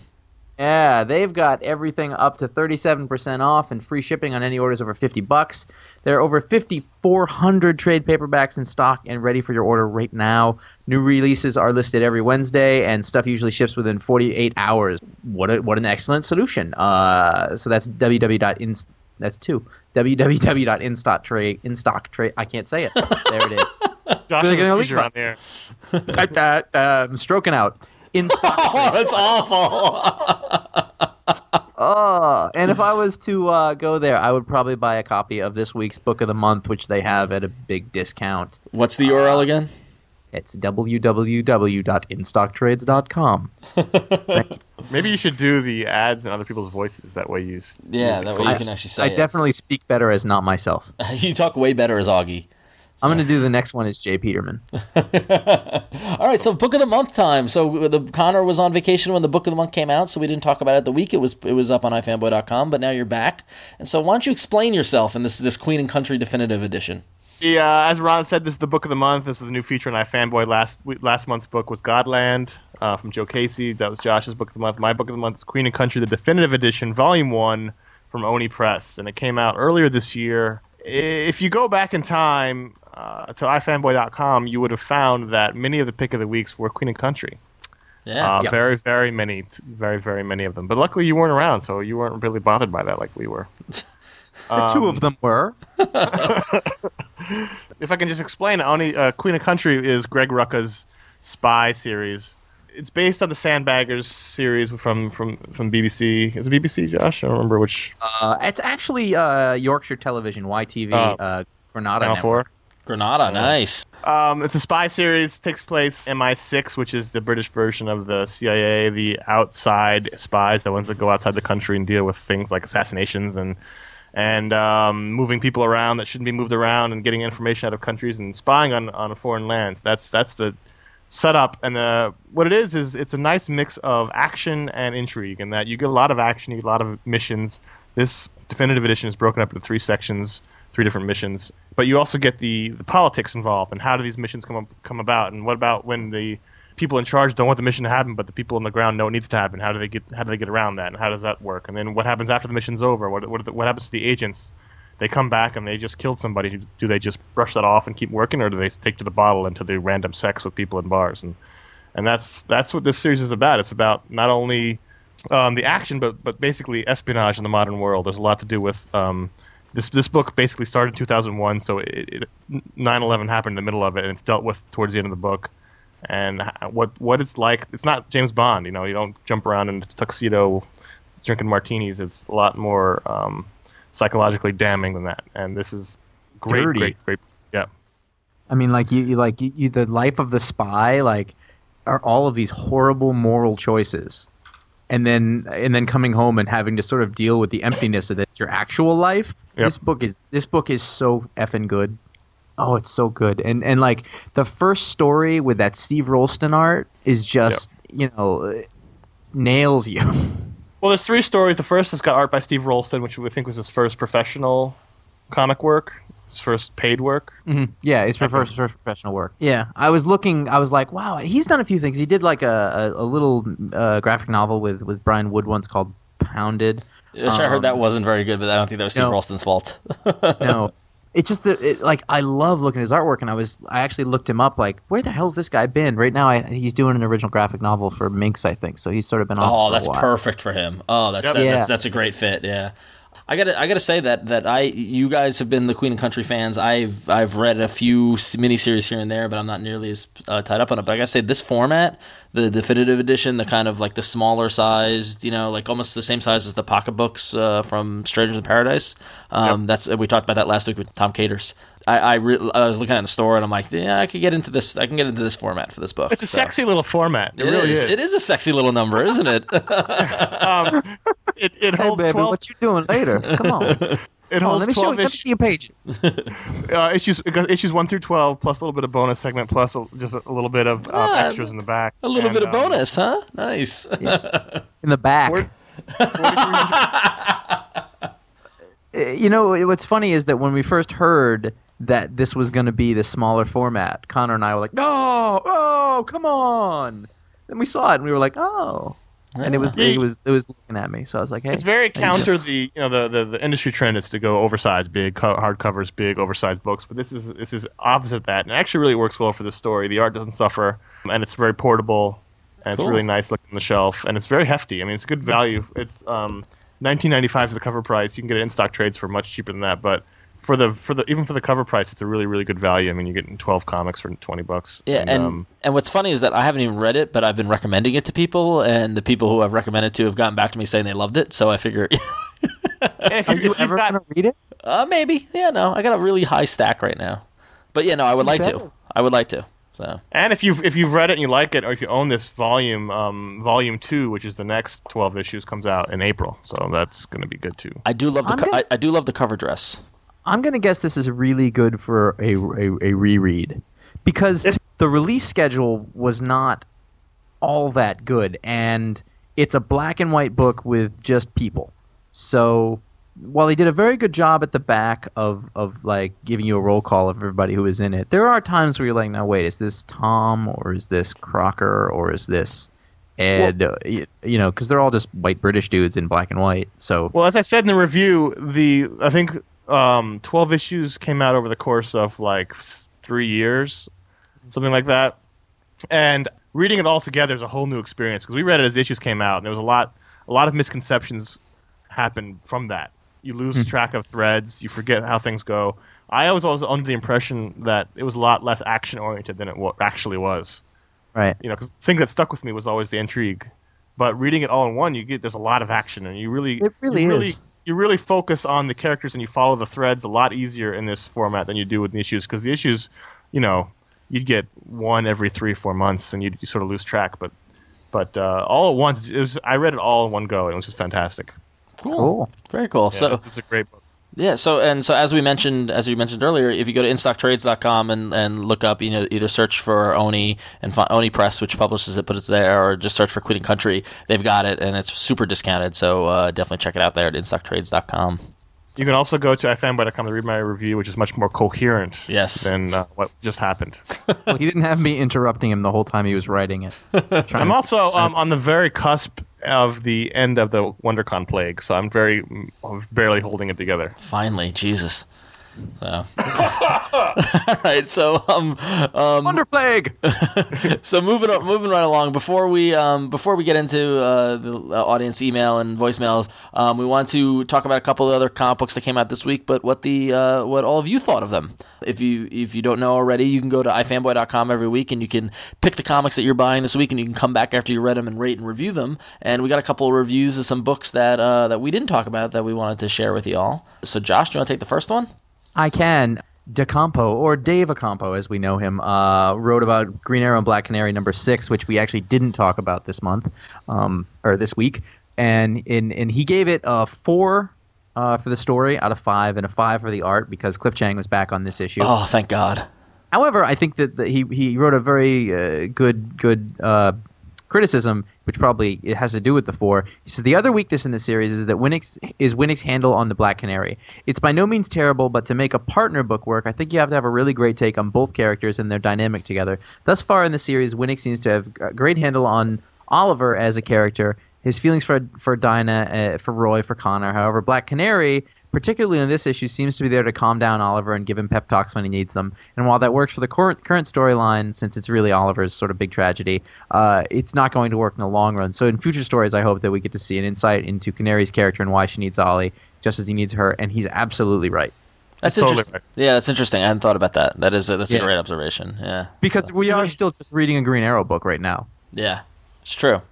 Yeah, they've got everything up to 37% off and free shipping on any orders over 50 bucks. There are over 5,400 trade paperbacks in stock and ready for your order right now. New releases are listed every Wednesday, and stuff usually ships within 48 hours. What a, what an excellent solution! Uh, so that's www.in that's two www.instocktrade instocktrade. I can't say it. There it is. Josh They're gonna a leave seizure on us. there. Type that. Uh, I'm stroking out. In stock. Oh, that's awful. Oh, and if I was to uh, go there, I would probably buy a copy of this week's book of the month, which they have at a big discount. What's the URL again? It's www.instocktrades.com. Maybe you should do the ads in other people's voices. That way you. Yeah, that way you can actually say I it. definitely speak better as not myself. you talk way better as Augie. I'm going to do the next one is Jay Peterman. All right, so book of the month time. So the Conor was on vacation when the book of the month came out, so we didn't talk about it the week. It was it was up on ifanboy.com, but now you're back. And so why don't you explain yourself in this this Queen and Country definitive edition? Yeah, as Ron said, this is the book of the month. This is the new feature on iFanboy. Last last month's book was Godland uh, from Joe Casey. That was Josh's book of the month. My book of the month is Queen and Country, the definitive edition, volume one from Oni Press, and it came out earlier this year. If you go back in time, uh, to ifanboy.com, you would have found that many of the pick of the weeks were Queen and Country. Yeah. Uh, Yep. Very, very many, very, very many of them. But luckily, you weren't around, so you weren't really bothered by that like we were. The two of them were. If I can just explain, only uh, Queen of Country is Greg Rucka's spy series. It's based on the Sandbaggers series from from from BBC. Is it BBC, Josh? I don't remember which. Uh, it's actually uh, Yorkshire Television, YTV, Oh. uh, Granada Channel Network. Four. Granada, nice. Um, it's a spy series. Takes place MI6, which is the British version of the CIA, the outside spies, the ones that go outside the country and deal with things like assassinations and and um, moving people around that shouldn't be moved around and getting information out of countries and spying on on foreign lands. That's that's the setup. And uh, what it is is it's a nice mix of action and intrigue, in that you get a lot of action, you get a lot of missions. This definitive edition is broken up into three sections, three different missions. But you also get the, the politics involved, and how do these missions come up, come about, and what about when the people in charge don't want the mission to happen, but the people on the ground know it needs to happen? How do they get how do they get around that, and how does that work? And then what happens after the mission's over? What what, what happens to the agents? They come back and they just killed somebody. Do they just brush that off and keep working, or do they take to the bottle and to the random sex with people in bars? And and that's that's what this series is about. It's about not only um, the action, but but basically espionage in the modern world. There's a lot to do with um, this. This book basically started in 2001, so it, it 9/11 happened in the middle of it, and it's dealt with towards the end of the book. And what what it's like. It's not James Bond. You know, you don't jump around in a tuxedo drinking martinis. It's a lot more um, psychologically damning than that. And this is great, Dirty. great, great. Yeah. I mean, like you, you like you, you, the life of the spy, like are all of these horrible moral choices, and then and then coming home and having to sort of deal with the emptiness of that your actual life. Yep. This book is this book is so effing good. Oh, it's so good, and and like the first story with that Steve Rolston art is just you know nails you. Well, there's three stories. The first has got art by Steve Rolston, which we think was his first professional comic work, his first paid work. hmm Yeah, it's for first, first professional work. Yeah, I was looking. I was like, wow, he's done a few things. He did like a a, a little uh, graphic novel with with Brian Wood once called Pounded. Which I heard that Um, wasn't very good, but I don't think that was Steve no. Rolston's fault. No, it's just that it, like I love looking at his artwork, and I was I actually looked him up. Like, where the hell's this guy been? Right now, I, he's doing an original graphic novel for Minx, I think. So he's sort of been on. Oh, that's perfect for him. Oh, that's Yep. that, Yeah. that's that's a great fit. Yeah. I gotta, I gotta say that that I, you guys have been the Queen and Country fans. I've, I've read a few miniseries here and there, but I'm not nearly as uh, tied up on it. But I gotta say, this format, the definitive edition, the kind of like the smaller sized, you know, like almost the same size as the pocketbooks uh, from Strangers in Paradise. Um, That's we talked about that last week with Tom Caters. I, I, re- I was looking at the store and I'm like, yeah, I could get into this. I can get into this format for this book. It's a So- sexy little format. It, It really is. is. It is a sexy little number, isn't it? Um, it, it Hey, holds baby, 12, what you doing later? Come on, it Come on holds let me show 12 you. Let me ish- see your pages. uh, issues issues one through twelve, plus a little bit of bonus segment, plus a, just a, a little bit of uh, Ah, extras in the back. A little And, bit of um, bonus, huh? Nice. In the back. Where- 4300 Uh, you know what's funny is that when we first heard that this was going to be the smaller format, Conor and I were like, "No, oh, come on!" Then we saw it and we were like, "Oh," and it was it was it was looking at me, so I was like, "Hey." It's very counter the you know the, the, the industry trend is to go oversized, big co- hardcovers, big oversized books. But this is this is opposite of that, and it actually really works well for the story. The art doesn't suffer, and it's very portable, and it's really nice looking on the shelf, and it's very hefty. I mean, it's a good value. It's um, 19.95 is the cover price. You can get it in stock trades for much cheaper than that, but. For the for the even for the cover price, it's a really really good value. I mean, you're getting 12 comics for 20 bucks. Yeah, and um, and what's funny is that I haven't even read it, but I've been recommending it to people, and the people who I've recommended to have gotten back to me saying they loved it. So I figure, and if Are you, you if ever got- going to read it? uh, maybe, yeah, no, I got a really high stack right now, but yeah, no, I would like to. I would like to. So And if you've if you've read it and you like it, or if you own this volume, um, volume two, which is the next twelve issues, comes out in April, so that's going to be good too. I do love the I'm co- gonna- I, I do love the cover dress. I'm going to guess this is really good for a, a, a reread because It's- the release schedule was not all that good, and it's a black and white book with just people. So while they did a very good job at the back of, of like giving you a roll call of everybody who was in it, there are times where you're like, now wait, is this Tom or is this Crocker or is this Ed? Uh, you, you know, because they're all just white British dudes in black and white. So Well, as I said in the review, the I think um, twelve issues came out over the course of like three years, something like that. And reading it all together is a whole new experience because we read it as issues came out, and there was a lot, a lot of misconceptions happen from that. You lose track of threads, you forget how things go. I was always under the impression that it was a lot less action oriented than it wa- actually was. Right. You know, because the thing that stuck with me was always the intrigue. But reading it all in one, you get there's a lot of action, and you really, It really you is. You really focus on the characters and you follow the threads a lot easier in this format than you do with the issues because the issues, you know, you'd get one every three four months and you'd, you sort of lose track. But but uh, all at once, it was, I read it all in one go and it was just fantastic. Cool. Cool. Very cool. Yeah, so it's, it's a great book. Yeah, so and so as we mentioned as you mentioned earlier, if you go to instocktrades.com and, and look up, you know, either search for Oni and fi- Oni Press, which publishes it, but it's there, or just search for Queen and Country, they've got it and it's super discounted. So uh, definitely check it out there at instocktrades.com. You can also go to ifanboy.com to read my review, which is much more coherent Yes. than uh, what just happened. Well, he didn't have me interrupting him the whole time he was writing it. I'm also um, on the very cusp of the end of the WonderCon plague, so I'm very I'm barely holding it together. Finally, Jesus. So. All right, so um, um, Wonder Plague. so moving on, moving right along. Before we um, before we get into uh, the uh, audience email and voicemails, um, we want to talk about a couple of other comic books that came out this week. But what the uh, what all of you thought of them? If you if you don't know already, you can go to ifanboy.com every week and you can pick the comics that you're buying this week, and you can come back after you read them and rate and review them. And we got a couple of reviews of some books that uh, that we didn't talk about that we wanted to share with you all. So Josh, do you want to take the first one? I can. DeCampo, or Dave Acampo as we know him, uh, wrote about Green Arrow and Black Canary number six, which we actually didn't talk about this month, um, or this week. And in, and he gave it a four uh, for the story out of five, and a five for the art because Cliff Chiang was back on this issue. Oh, thank God. However, I think that, that he he wrote a very uh, good good uh, criticism, which probably it has to do with the four. He the other weakness in the series is that Winick's is Winick's handle on the Black Canary. It's by no means terrible, but to make a partner book work, I think you have to have a really great take on both characters and their dynamic together. Thus far in the series, Winick seems to have a great handle on Oliver as a character. His feelings for for Dinah, uh, for Roy, for Connor. However, Black Canary particularly in this issue, seems to be there to calm down Oliver and give him pep talks when he needs them. And while that works for the current, current storyline, since it's really Oliver's sort of big tragedy, uh, it's not going to work in the long run. So in future stories, I hope that we get to see an insight into Canary's character and why she needs Ollie, just as he needs her. And he's absolutely right. That's Totally interesting. right. Yeah, that's interesting. I hadn't thought about that. That is a, that's Yeah. a great observation. Yeah, Because we are still just reading a Green Arrow book right now. yeah, it's true.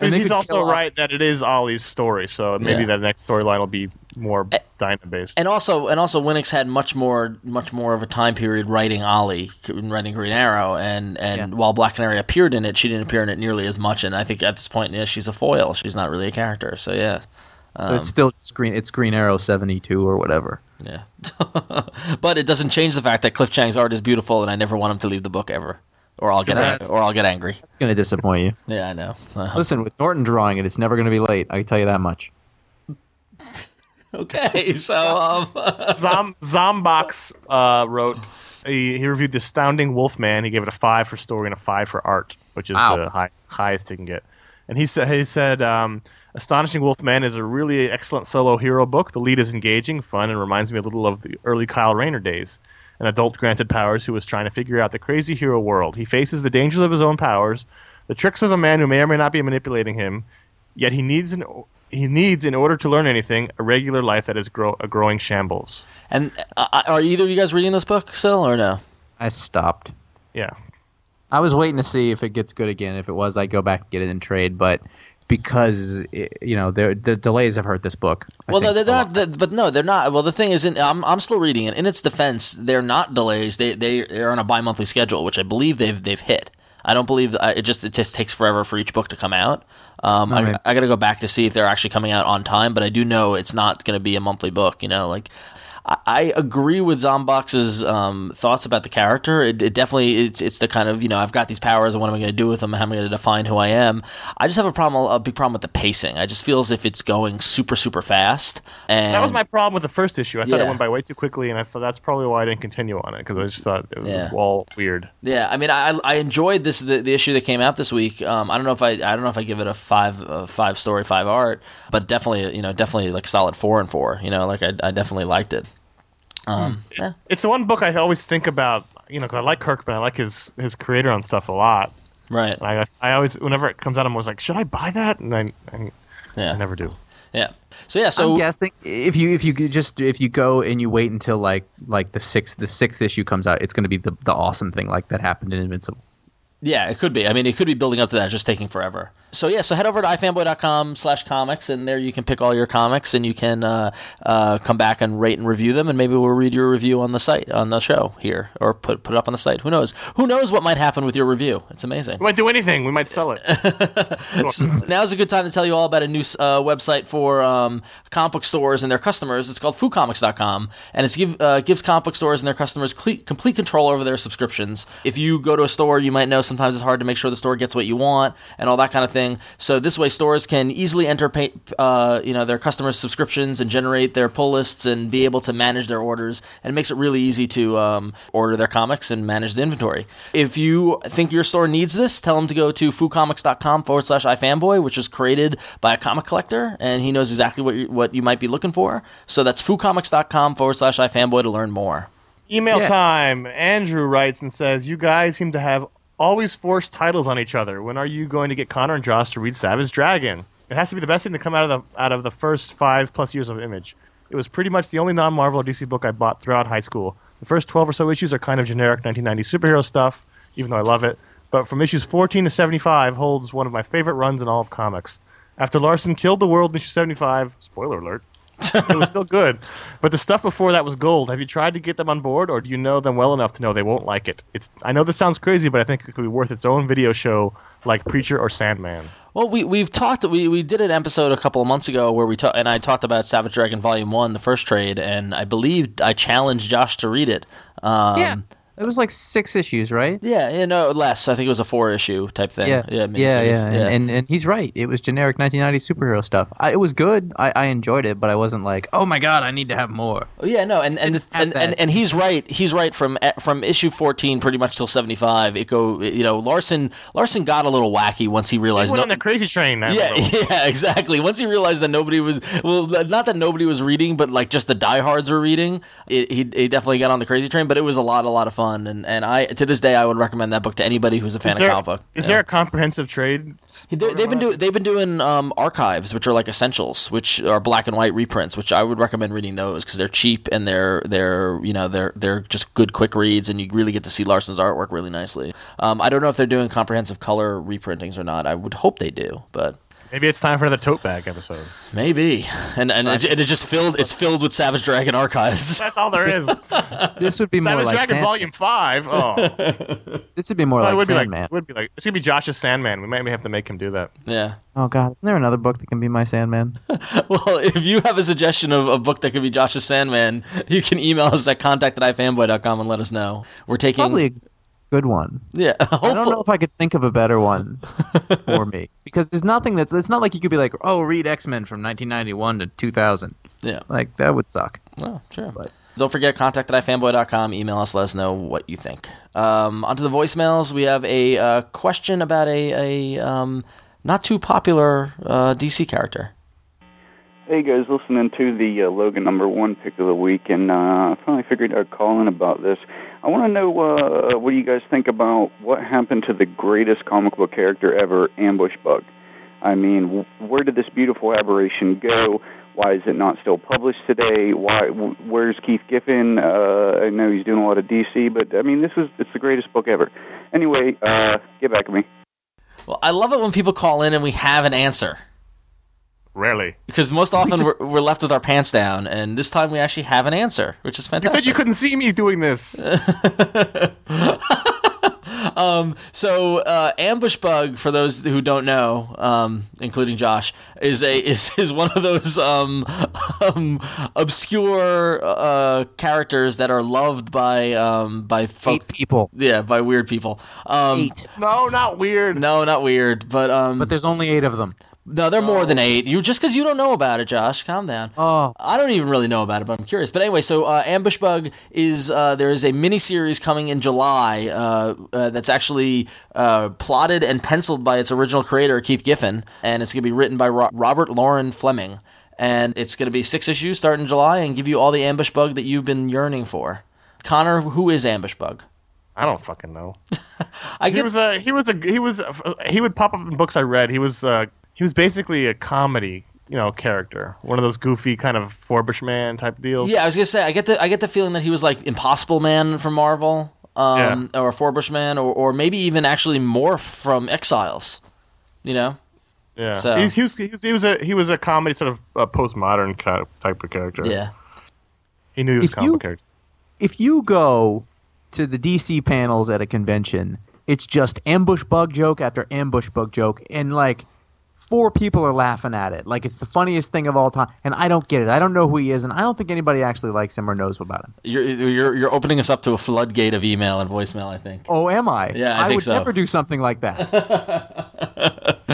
And he's also right that it is Ollie's story, so maybe Yeah. that next storyline will be more Dinah based. And also, and also, Winick's had much more, much more of a time period writing Ollie, and writing Green Arrow, and and Yeah. while Black Canary appeared in it, she didn't appear in it nearly as much. And I think at this point, yeah, she's a foil. She's not really a character. So yeah, So it's still just Green. It's Green Arrow seventy two or whatever. yeah. but it doesn't change the fact that Cliff Chiang's art is beautiful, and I never want him to leave the book ever, or I'll get ang- or I'll get angry. It's going to disappoint you. Yeah, I know. Uh, Listen, with Norton drawing it, it's never going to be late. I can tell you that much. Okay, so um, Zom Zombox uh, wrote he, he reviewed the astounding Wolfman. He gave it a five for story and a five for art, which is Wow. the high, highest he can get. And he said he said um, astonishing Wolfman is a really excellent solo hero book. The lead is engaging, fun, and reminds me a little of the early Kyle Rayner days. An adult granted powers who is trying to figure out the crazy hero world. He faces the dangers of his own powers, the tricks of a man who may or may not be manipulating him. Yet he needs an he needs, in order to learn anything, a regular life that is grow, a growing shambles. and uh, are either of you guys reading this book still or no? I stopped. Yeah. I was waiting to see if it gets good again. If it was, I'd go back and get it in trade. But because it, you know the, the delays have hurt this book. I Well, no, they're not. lot. they- But no, they're not. Well, the thing is, in, I'm I'm still reading it. In its defense, they're not delays. They they are on a bi-monthly schedule, which I believe they've they've hit. I don't believe it just it just takes forever for each book to come out. Um, I, Alright. I got to go back to see if they're actually coming out on time, but I do know it's not going to be a monthly book. You know, like I, agree with Zombox's um, thoughts about the character. It, it definitely it's it's the kind of you know I've got these powers and what am I going to do with them? How am I going to define who I am? I just have a problem, a big problem with the pacing. I just feel as if it's going super super fast. And That was my problem with the first issue. I thought it went by way too quickly, and I thought that's probably why I didn't continue on it because I just thought it was Yeah. all weird. Yeah, I mean, I I enjoyed this the, the issue that came out this week. Um, I don't know if I I don't know if I give it a five uh, five story five art, but definitely you know definitely like solid four and four. You know, like I I definitely liked it. Um, yeah. It's the one book I always think about. you know, 'cause I like Kirkman. I like his his creator on stuff a lot. Right. And I I always whenever it comes out, I'm always like, should I buy that? And I I, Yeah. I never do. Yeah. So yeah. So I'm guessing if you if you could just if you go and you wait until like like the sixth the sixth issue comes out, it's going to be the the awesome thing like that happened in Invincible. Yeah, it could be. I mean, it could be building up to that, just taking forever. So yeah, so head over to ifanboy.com slash comics, and there you can pick all your comics, and you can uh, uh, come back and rate and review them, and maybe we'll read your review on the site, on the show here, or put put it up on the site. Who knows? Who knows what might happen with your review? It's amazing. We might do anything. We might sell it. Now's a good time to tell you all about a new uh, website for um, comic book stores and their customers. It's called foodcomics.com, and it give, uh, gives comic book stores and their customers cle- complete control over their subscriptions. If you go to a store, you might know sometimes it's hard to make sure the store gets what you want and all that kind of thing. So this way, stores can easily enter pay, uh, you know their customers' subscriptions and generate their pull lists and be able to manage their orders. And it makes it really easy to um, order their comics and manage the inventory. If you think your store needs this, tell them to go to foocomics.com forward slash ifanboy, which was created by a comic collector, and he knows exactly what you, what you might be looking for. So that's foocomics.com forward slash ifanboy to learn more. Email Yeah. time. Andrew writes and says, "You guys seem to have always force titles on each other. When are you going to get Conor and Josh to read Savage Dragon? It has to be the best thing to come out of the out of the first five plus years of Image. It was pretty much the only non-Marvel or DC book I bought throughout high school. The first twelve or so issues are kind of generic 1990s superhero stuff, even though I love it. But from issues 14 to 75 holds one of my favorite runs in all of comics. After Larsen killed the world in issue 75, spoiler alert, it was still good. But the stuff before that was gold. Have you tried to get them on board, or do you know them well enough to know they won't like it? It's. I know this sounds crazy, but I think it could be worth its own video show, like Preacher or Sandman. Well, we we've talked. We, we did an episode a couple of months ago where we ta- and I talked about Savage Dragon Volume One, the first trade, and I believe I challenged Josh to read it. Um, yeah, it was like six issues, right? Yeah, yeah, no, less. I think it was a four issue type thing. Yeah, yeah, yeah, miniseries, yeah, And, and and he's right. It was generic 1990s superhero stuff. I, it was good. I, I enjoyed it, but I wasn't like, oh my god, I need to have more. Oh, yeah, no, and and, and, and and he's right. He's right from eh, from issue fourteen pretty much till seventy five. It go, you know, Larsen Larsen got a little wacky once he He realized. went no- on the crazy train. that yeah, yeah, exactly. Once he realized that nobody was well, not that nobody was reading, but like just the diehards were reading. It, he, he definitely got on the crazy train, but it was a lot, a lot of fun. And and I to this day I would recommend that book to anybody who's a fan there, of comic book. is Yeah. there a comprehensive trade? They, they've been doing they've been doing um, archives, which are like essentials, which are black and white reprints, which I would recommend reading those because they're cheap and they're they're you know they're they're just good quick reads, and you really get to see Larsen's artwork really nicely. Um, I don't know if they're doing comprehensive color reprintings or not. I would hope they do, but? Maybe it's time for another tote bag episode. maybe. And and it, and it just filled it's filled with Savage Dragon archives. That's all there is. This would be more Savage like Dragon Sand- Volume Five. Oh, This would be more it like would be Sandman. like would be like it's gonna be Josh's Sandman. We might have to make him do that. yeah. oh god, isn't there another book that can be my Sandman? Well, if you have a suggestion of a book that could be Josh's Sandman, you can email us at contact at ifanboy.com and let us know. We're taking Probably a good one. yeah. I don't know if I could think of a better one for me because there's nothing that's. It's not like you could be like, oh, read X Men from 1991 to 2000. yeah. Like that would suck. Oh, sure. But- Don't forget, contact at ifanboy.com. Email us, let us know what you think. Um, onto the voicemails. We have a uh, question about a, a um, not too popular uh, DC character. Hey guys, listening to the uh, Logan number one pick of the week, and uh, I finally figured I'd call in about this. I want to know uh, what do you guys think about what happened to the greatest comic book character ever, Ambush Bug? I mean, where did this beautiful aberration go? Why is it not still published today? Why? Where's Keith Giffen? Uh, I know he's doing a lot of DC, but I mean, this is it's the greatest book ever. Anyway, uh, get back at me. Well, I love it when people call in and we have an answer. Rarely. Because most often just- we're, we're left with our pants down, and this time we actually have an answer, which is You fantastic. said you couldn't see me doing this. Um, so uh, ambush bug, for those who don't know, um, including Josh, is a is, is one of those um, um, obscure uh, characters that are loved by um, by folk, Eight people. yeah, by weird people. Um, Eight. no, not weird. No, not weird, but um, But there's only eight of them. No, they're more than eight. You just because you don't know about it, Josh. Calm down. Oh, I don't even really know about it, but I'm curious. But anyway, so uh, Ambush Bug is uh, there is a mini series coming in July uh, uh, that's actually uh, plotted and penciled by its original creator Keith Giffen, and it's going to be written by Ro- Robert Loren Fleming, and it's going to be six issues starting in July and give you all the Ambush Bug that you've been yearning for. Conor, who is Ambush Bug? I don't fucking know. I He get was a he was a he was a, he would pop up in books I read. He was uh he was basically a comedy you know character, one of those goofy kind of Forbush man type deals. Yeah, I was gonna say I get the I get the feeling that he was like Impossible Man from Marvel, um, or Forbush Man, or or maybe even actually Morph from Exiles. You know, yeah. So- He's, he was he was he was a he was a comedy sort of uh, postmodern kind of type of character. yeah, he knew he was If a comic you- character. if you go to the DC panels at a convention, it's just ambush bug joke after ambush bug joke, and like four people are laughing at it. Like it's the funniest thing of all time, and I don't get it. I don't know who he is, and I don't think anybody actually likes him or knows about him. you're you're you're opening us up to a floodgate of email and voicemail. I think. Oh, am I? Yeah, I think would so. never do something like that.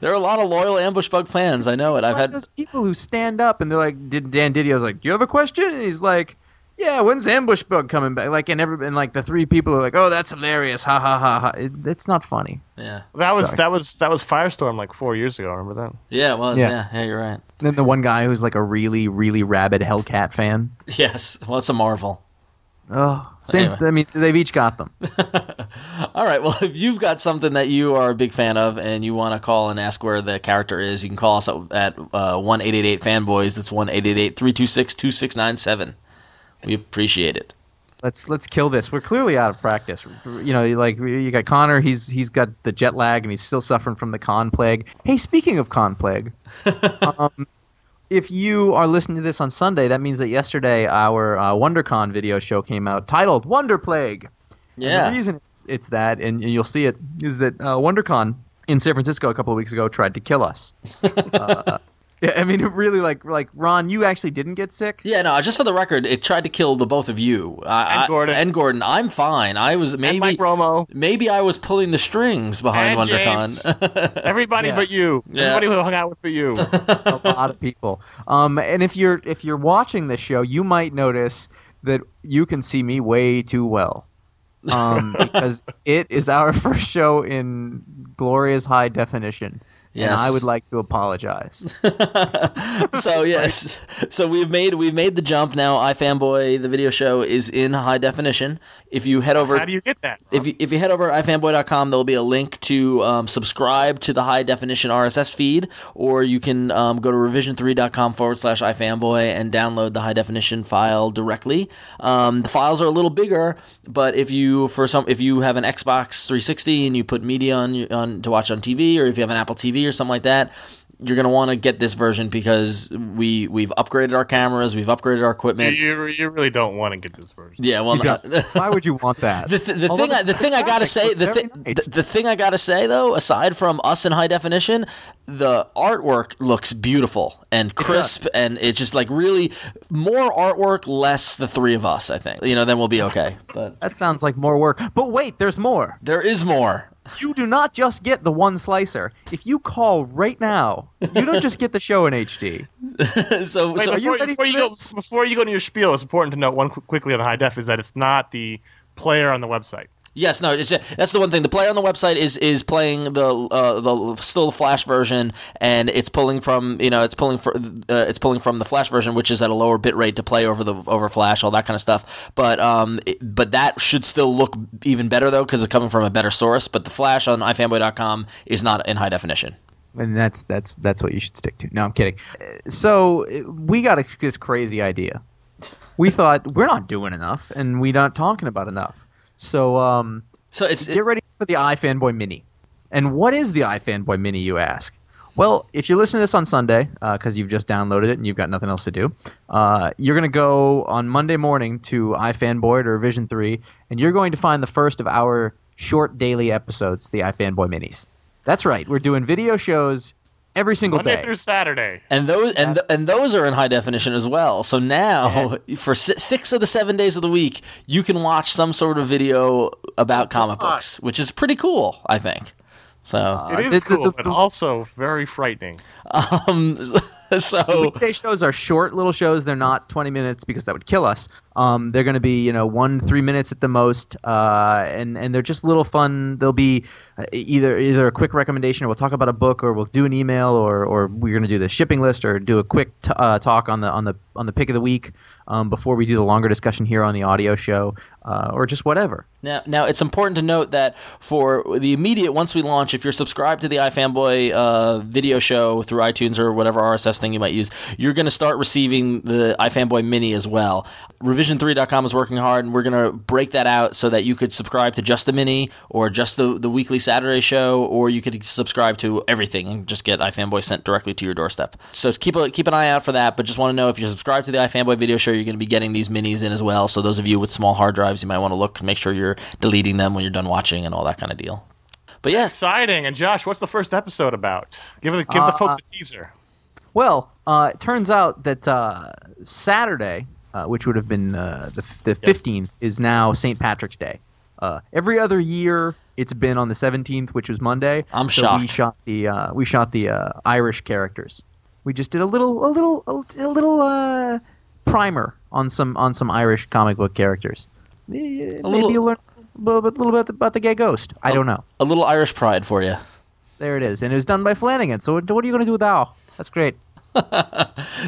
There are a lot of loyal ambush bug fans. I know it. I've had those people who stand up and they're like, "Did Dan Didio's like, do you have a question?" And he's like. Yeah, when's Ambush Bug coming back? Like, and every and like the three people are like, "Oh, that's hilarious!" Ha ha ha ha! It, it's not funny. yeah That was Sorry. that was that was Firestorm like four years ago. Remember that? yeah it was Yeah. yeah yeah, you're right. And then the one guy who's like a really, really rabid Hellcat fan. Yes, well it's a Marvel. Oh, same. Anyway. I mean, they've each got them. All right. Well, if you've got something that you are a big fan of and you want to call and ask where the character is, you can call us at uh, one eight eight eight fanboys. That's one eight eight eight three two six two six nine seven. We appreciate it. Let's let's kill this. We're clearly out of practice. You know, like you got Conor. He's he's got the jet lag and he's still suffering from the con plague. Hey, speaking of con plague, um, if you are listening to this on Sunday, that means that yesterday our uh, WonderCon video show came out titled Wonder Plague. And Yeah. the reason it's, it's that, and you'll see it, is that uh, WonderCon in San Francisco a couple of weeks ago tried to kill us. uh, yeah, I mean, it really like like Ron, you actually didn't get sick. Yeah, no. Just for the record, it tried to kill the both of you I, And I- Gordon. and Gordon. I'm fine. I was and maybe Mike Romo, maybe I was pulling the strings behind And WonderCon. everybody Yeah. but you. Yeah. Everybody who hung out with but you. a lot of people. Um, and if you're if you're watching this show, you might notice that you can see me way too well, um, because it is our first show in glorious high definition. And I would like to apologize. so yes, so we've made we've made the jump now. iFanboy, the video show, is in high definition. If you head over, How do you get that? if you, if you head over to ifanboy.com, there'll be a link to um, subscribe to the high definition RSS feed, or you can um, go to revision3.com forward slash ifanboy and download the high definition file directly. Um, the files are a little bigger, but if you for some if you have an Xbox 360 and you put media on, on to watch on TV, or if you have an Apple TV or something like that. You're gonna want to get this version because we we've upgraded our cameras, we've upgraded our equipment. you, you really don't want to get this version. Yeah, well, You uh, don't- Why would you want that? the, th- the thing, I, the thing I gotta say, the, very thi- nice. the, the thing I gotta say though, aside from us in high definition, the artwork looks beautiful and crisp, and it's just like really more artwork, less the three of us. I think you know, then we'll be okay. But that sounds like more work. But wait, there's more. there is more. You do not just get the one slicer. If you call right now, you don't just get the show in HD. so, Wait, so are you before, ready before for you go, before you go to your spiel, it's important to note one qu- quickly on the high def is that it's not the player on the website. Yes, no, it's, that's the one thing. The player on the website is is playing the uh, the still the Flash version, and it's pulling from you know it's pulling for, uh, it's pulling from the Flash version, which is at a lower bit rate to play over the over Flash, all that kind of stuff. But um, it- but that should still look even better though because it's coming from a better source. But the Flash on iFanboy.com is not in high definition. and that's that's that's what you should stick to. No, I'm kidding. So we got this crazy idea. We thought we're not doing enough, and we're not talking about enough. So um, So it's get ready for the iFanboy Mini. And what is the iFanboy Mini, you ask? Well, if you listen to this on Sunday, because you've just downloaded it and you've got nothing else to do, uh, you're going to go on Monday morning to iFanboy Revision3, and you're going to find the first of our short daily episodes, the iFanboy Minis. That's right. We're doing video shows every single Monday day. through Saturday. and those and th- and those are in high definition as well. So now, for si- six of the seven days of the week, you can watch some sort of video about comic books, which is pretty cool, I think. So, It is Uh, the- the- cool, the- but also very frightening. um, so Weekday shows are short little shows. They're not 20 minutes because that would kill us. Um, they're going to be, you know, one three minutes at the most, uh, and and they're just little fun. They'll be uh, either either a quick recommendation, or we'll talk about a book, or we'll do an email, or or we're going to do the shipping list, or do a quick t- uh, talk on the on the on the pick of the week um, before we do the longer discussion here on the audio show, uh, or just whatever. Now, now it's important to note that for the immediate once we launch, if you're subscribed to the iFanboy uh, video show through iTunes or whatever RSS thing you might use, you're going to start receiving the iFanboy Mini as well. Revision3.com is working hard, and we're going to break that out so that you could subscribe to just the Mini or just the, the weekly Saturday show, or you could subscribe to everything and just get iFanboy sent directly to your doorstep. So keep a, keep an eye out for that. But just want to know if you're subscribed to the iFanboy video show, you're going to be getting these minis in as well. So those of you with small hard drives, you might want to look and make sure you're deleting them when you're done watching and all that kind of deal. But yeah, Exciting. And Josh, what's the first episode about? Give the give the Uh, folks a teaser. Well, uh, it turns out that uh, Saturday, uh, which would have been uh, the the fifteenth, is now St. Patrick's Day. Uh, every other year, it's been on the seventeenth, which was Monday. I'm so We shot the uh, we shot the uh, Irish characters. We just did a little a little a, little uh, primer on some on some Irish comic book characters. Maybe little- you'll learn a little bit, little bit about the gay ghost. I don't know. a little Irish pride for you. There it is, and it was done by Flanagan. So what what are you going to do with Al? That's great.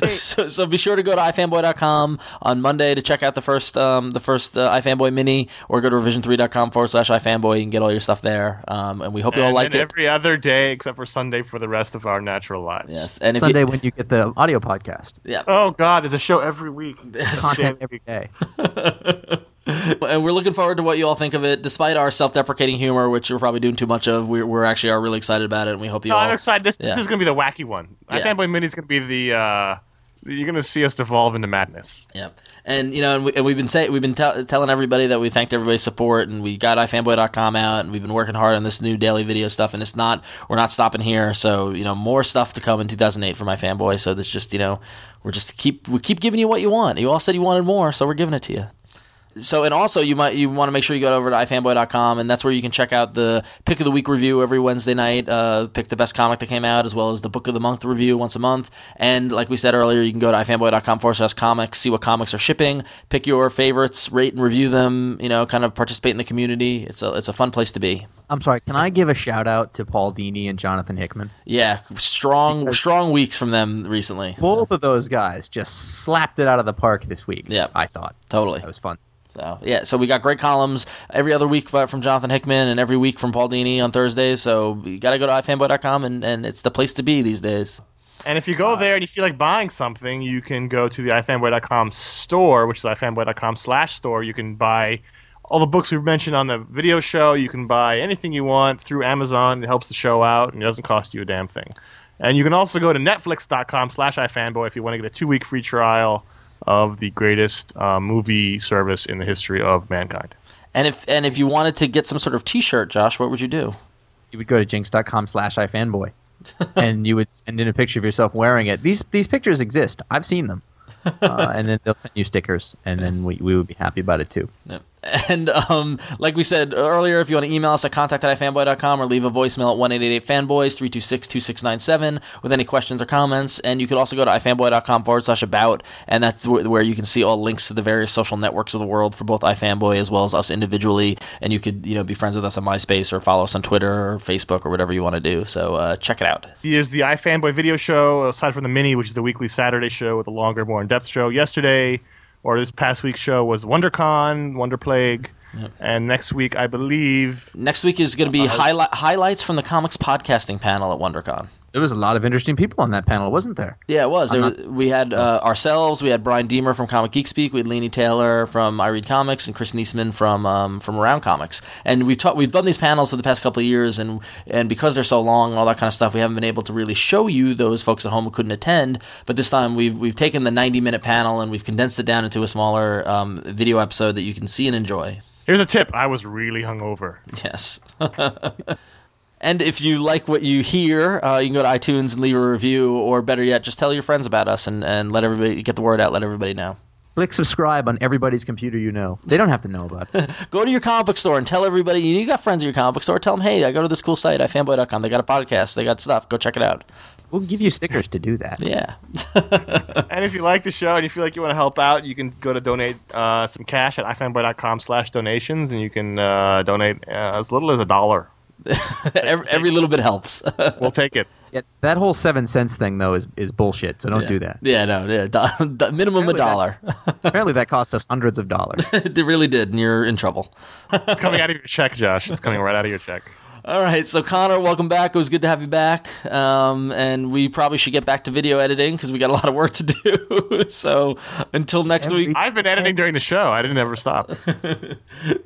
so, so be sure to go to ifanboy.com on Monday to check out the first um, the first uh, iFanboy mini, or go to revision3.com forward slash iFanboy. You can get all your stuff there. Um, and we hope you all And liked then it. every other day except for Sunday for the rest of our natural lives. yes, and if Sunday you, when you get the audio podcast. yeah, Oh God, there's a show every week. Content every day. and we're looking forward to what you all think of it. Despite our self-deprecating humor, which we're probably doing too much of, we're, we're actually are really excited about it, and we hope you No, all. I'm excited. This, Yeah. this is going to be the wacky one. Yeah. I Fanboy Mini is going to be the. Uh, you're going to see us devolve into madness. Yeah, and you know, and, we, and we've been say, we've been tell telling everybody that we thanked everybody's support, and we got ifanboy.com out, and we've been working hard on this new daily video stuff, and it's not we're not stopping here. So you know, more stuff to come in 2008 for my fanboy. So that's just you know, we're just keep we keep giving you what you want. You all said you wanted more, so we're giving it to you. So and also you might you want to make sure you go over to ifanboy.com and that's where you can check out the pick of the week review every Wednesday night. Uh, pick the best comic that came out as well as the book of the month review once a month. And like we said earlier, you can go to ifanboy.com forward slash comics, see what comics are shipping, pick your favorites, rate and review them. You know, kind of participate in the community. It's a it's a fun place to be. I'm sorry. Can I give a shout out to Paul Dini and Jonathan Hickman? Yeah, strong strong weeks from them recently. Both of those guys just slapped it out of the park this week. Yeah. I thought Totally. that was fun. So yeah, so we got great columns every other week uh, from Jonathan Hickman and every week from Paul Dini on Thursdays. So you got to go to ifanboy.com and, and it's the place to be these days. And if you go there and you feel like buying something, you can go to the ifanboy.com store, which is ifanboy.com slash store. You can buy all the books we've mentioned on the video show. You can buy anything you want through Amazon. It helps the show out and it doesn't cost you a damn thing. And you can also go to netflix.com slash ifanboy if you want to get a two-week free trial of the greatest uh, movie service in the history of mankind. And if and if you wanted to get some sort of T-shirt, Josh, what would you do? You would go to jinx.com slash ifanboy and you would send in a picture of yourself wearing it. These these pictures exist. I've seen them. Uh, and then they'll send you stickers, and then we, we would be happy about it too. And um, like we said earlier, if you want to email us at contact at ifanboy.com or leave a voicemail at 1888-FANBOYS 326-2697 with any questions or comments. And you could also go to ifanboy.com forward slash about, and that's where you can see all links to the various social networks of the world for both iFanboy as well as us individually. And you could you know be friends with us on MySpace or follow us on Twitter or Facebook or whatever you want to do. So uh, check it out. Here's the iFanboy video show, aside from the mini, which is the weekly Saturday show with a longer, more in-depth show. Yesterday, or this past week's show, was WonderCon, Wonder Plague, and next week, I believe, Next week is going to be highlight highlights from the comics podcasting panel at WonderCon. There was a lot of interesting people on that panel, wasn't there? Yeah, it was. There I'm we had uh, ourselves. We had Brian Deemer from Comic Geek Speak. We had Lainey Taylor from I Read Comics, and Chris Neseman from um, from Around Comics. And we've taught, we've done these panels for the past couple of years, and and because they're so long and all that kind of stuff, we haven't been able to really show you those folks at home who couldn't attend. But this time, we've we've taken the ninety minute panel and we've condensed it down into a smaller um, video episode that you can see and enjoy. here's a tip. I was really hungover. Yes. and if you like what you hear, uh, you can go to iTunes and leave a review, or better yet, just tell your friends about us and, and let everybody get the word out. Let everybody know. Click subscribe on everybody's computer you know. They don't have to know about it. Go to your comic book store and tell everybody you got friends at your comic book store. Tell them, hey, I go to this cool site, ifanboy.com. They got a podcast. They got stuff. Go check it out. We'll give you stickers to do that. Yeah. And if you like the show and you feel like you want to help out, you can go to donate uh, some cash at ifanboy.com slash donations, and you can uh, donate uh, as little as a dollar. Every, every little bit helps. We'll take it. Yeah, that whole seven cents thing though is, is bullshit. So don't yeah. do that. Yeah, no, yeah, do, do, minimum a Apparently that- dollar. Apparently that cost us hundreds of dollars. it really did, and you're in trouble. It's coming out of your check, Josh. It's coming right out of your check. All right, so Conor, welcome back. It was good to have you back. Um, and we probably should get back to video editing because we got a lot of work to do. so until next Every- week. I've been editing during the show. I didn't ever stop.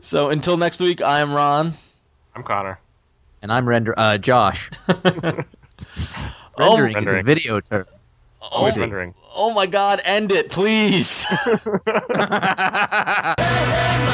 So until next week, I am Ron. I'm Conor. And I'm render uh, Josh. Oh, Rendering is a video term. Always rendering. oh my God! End it, please.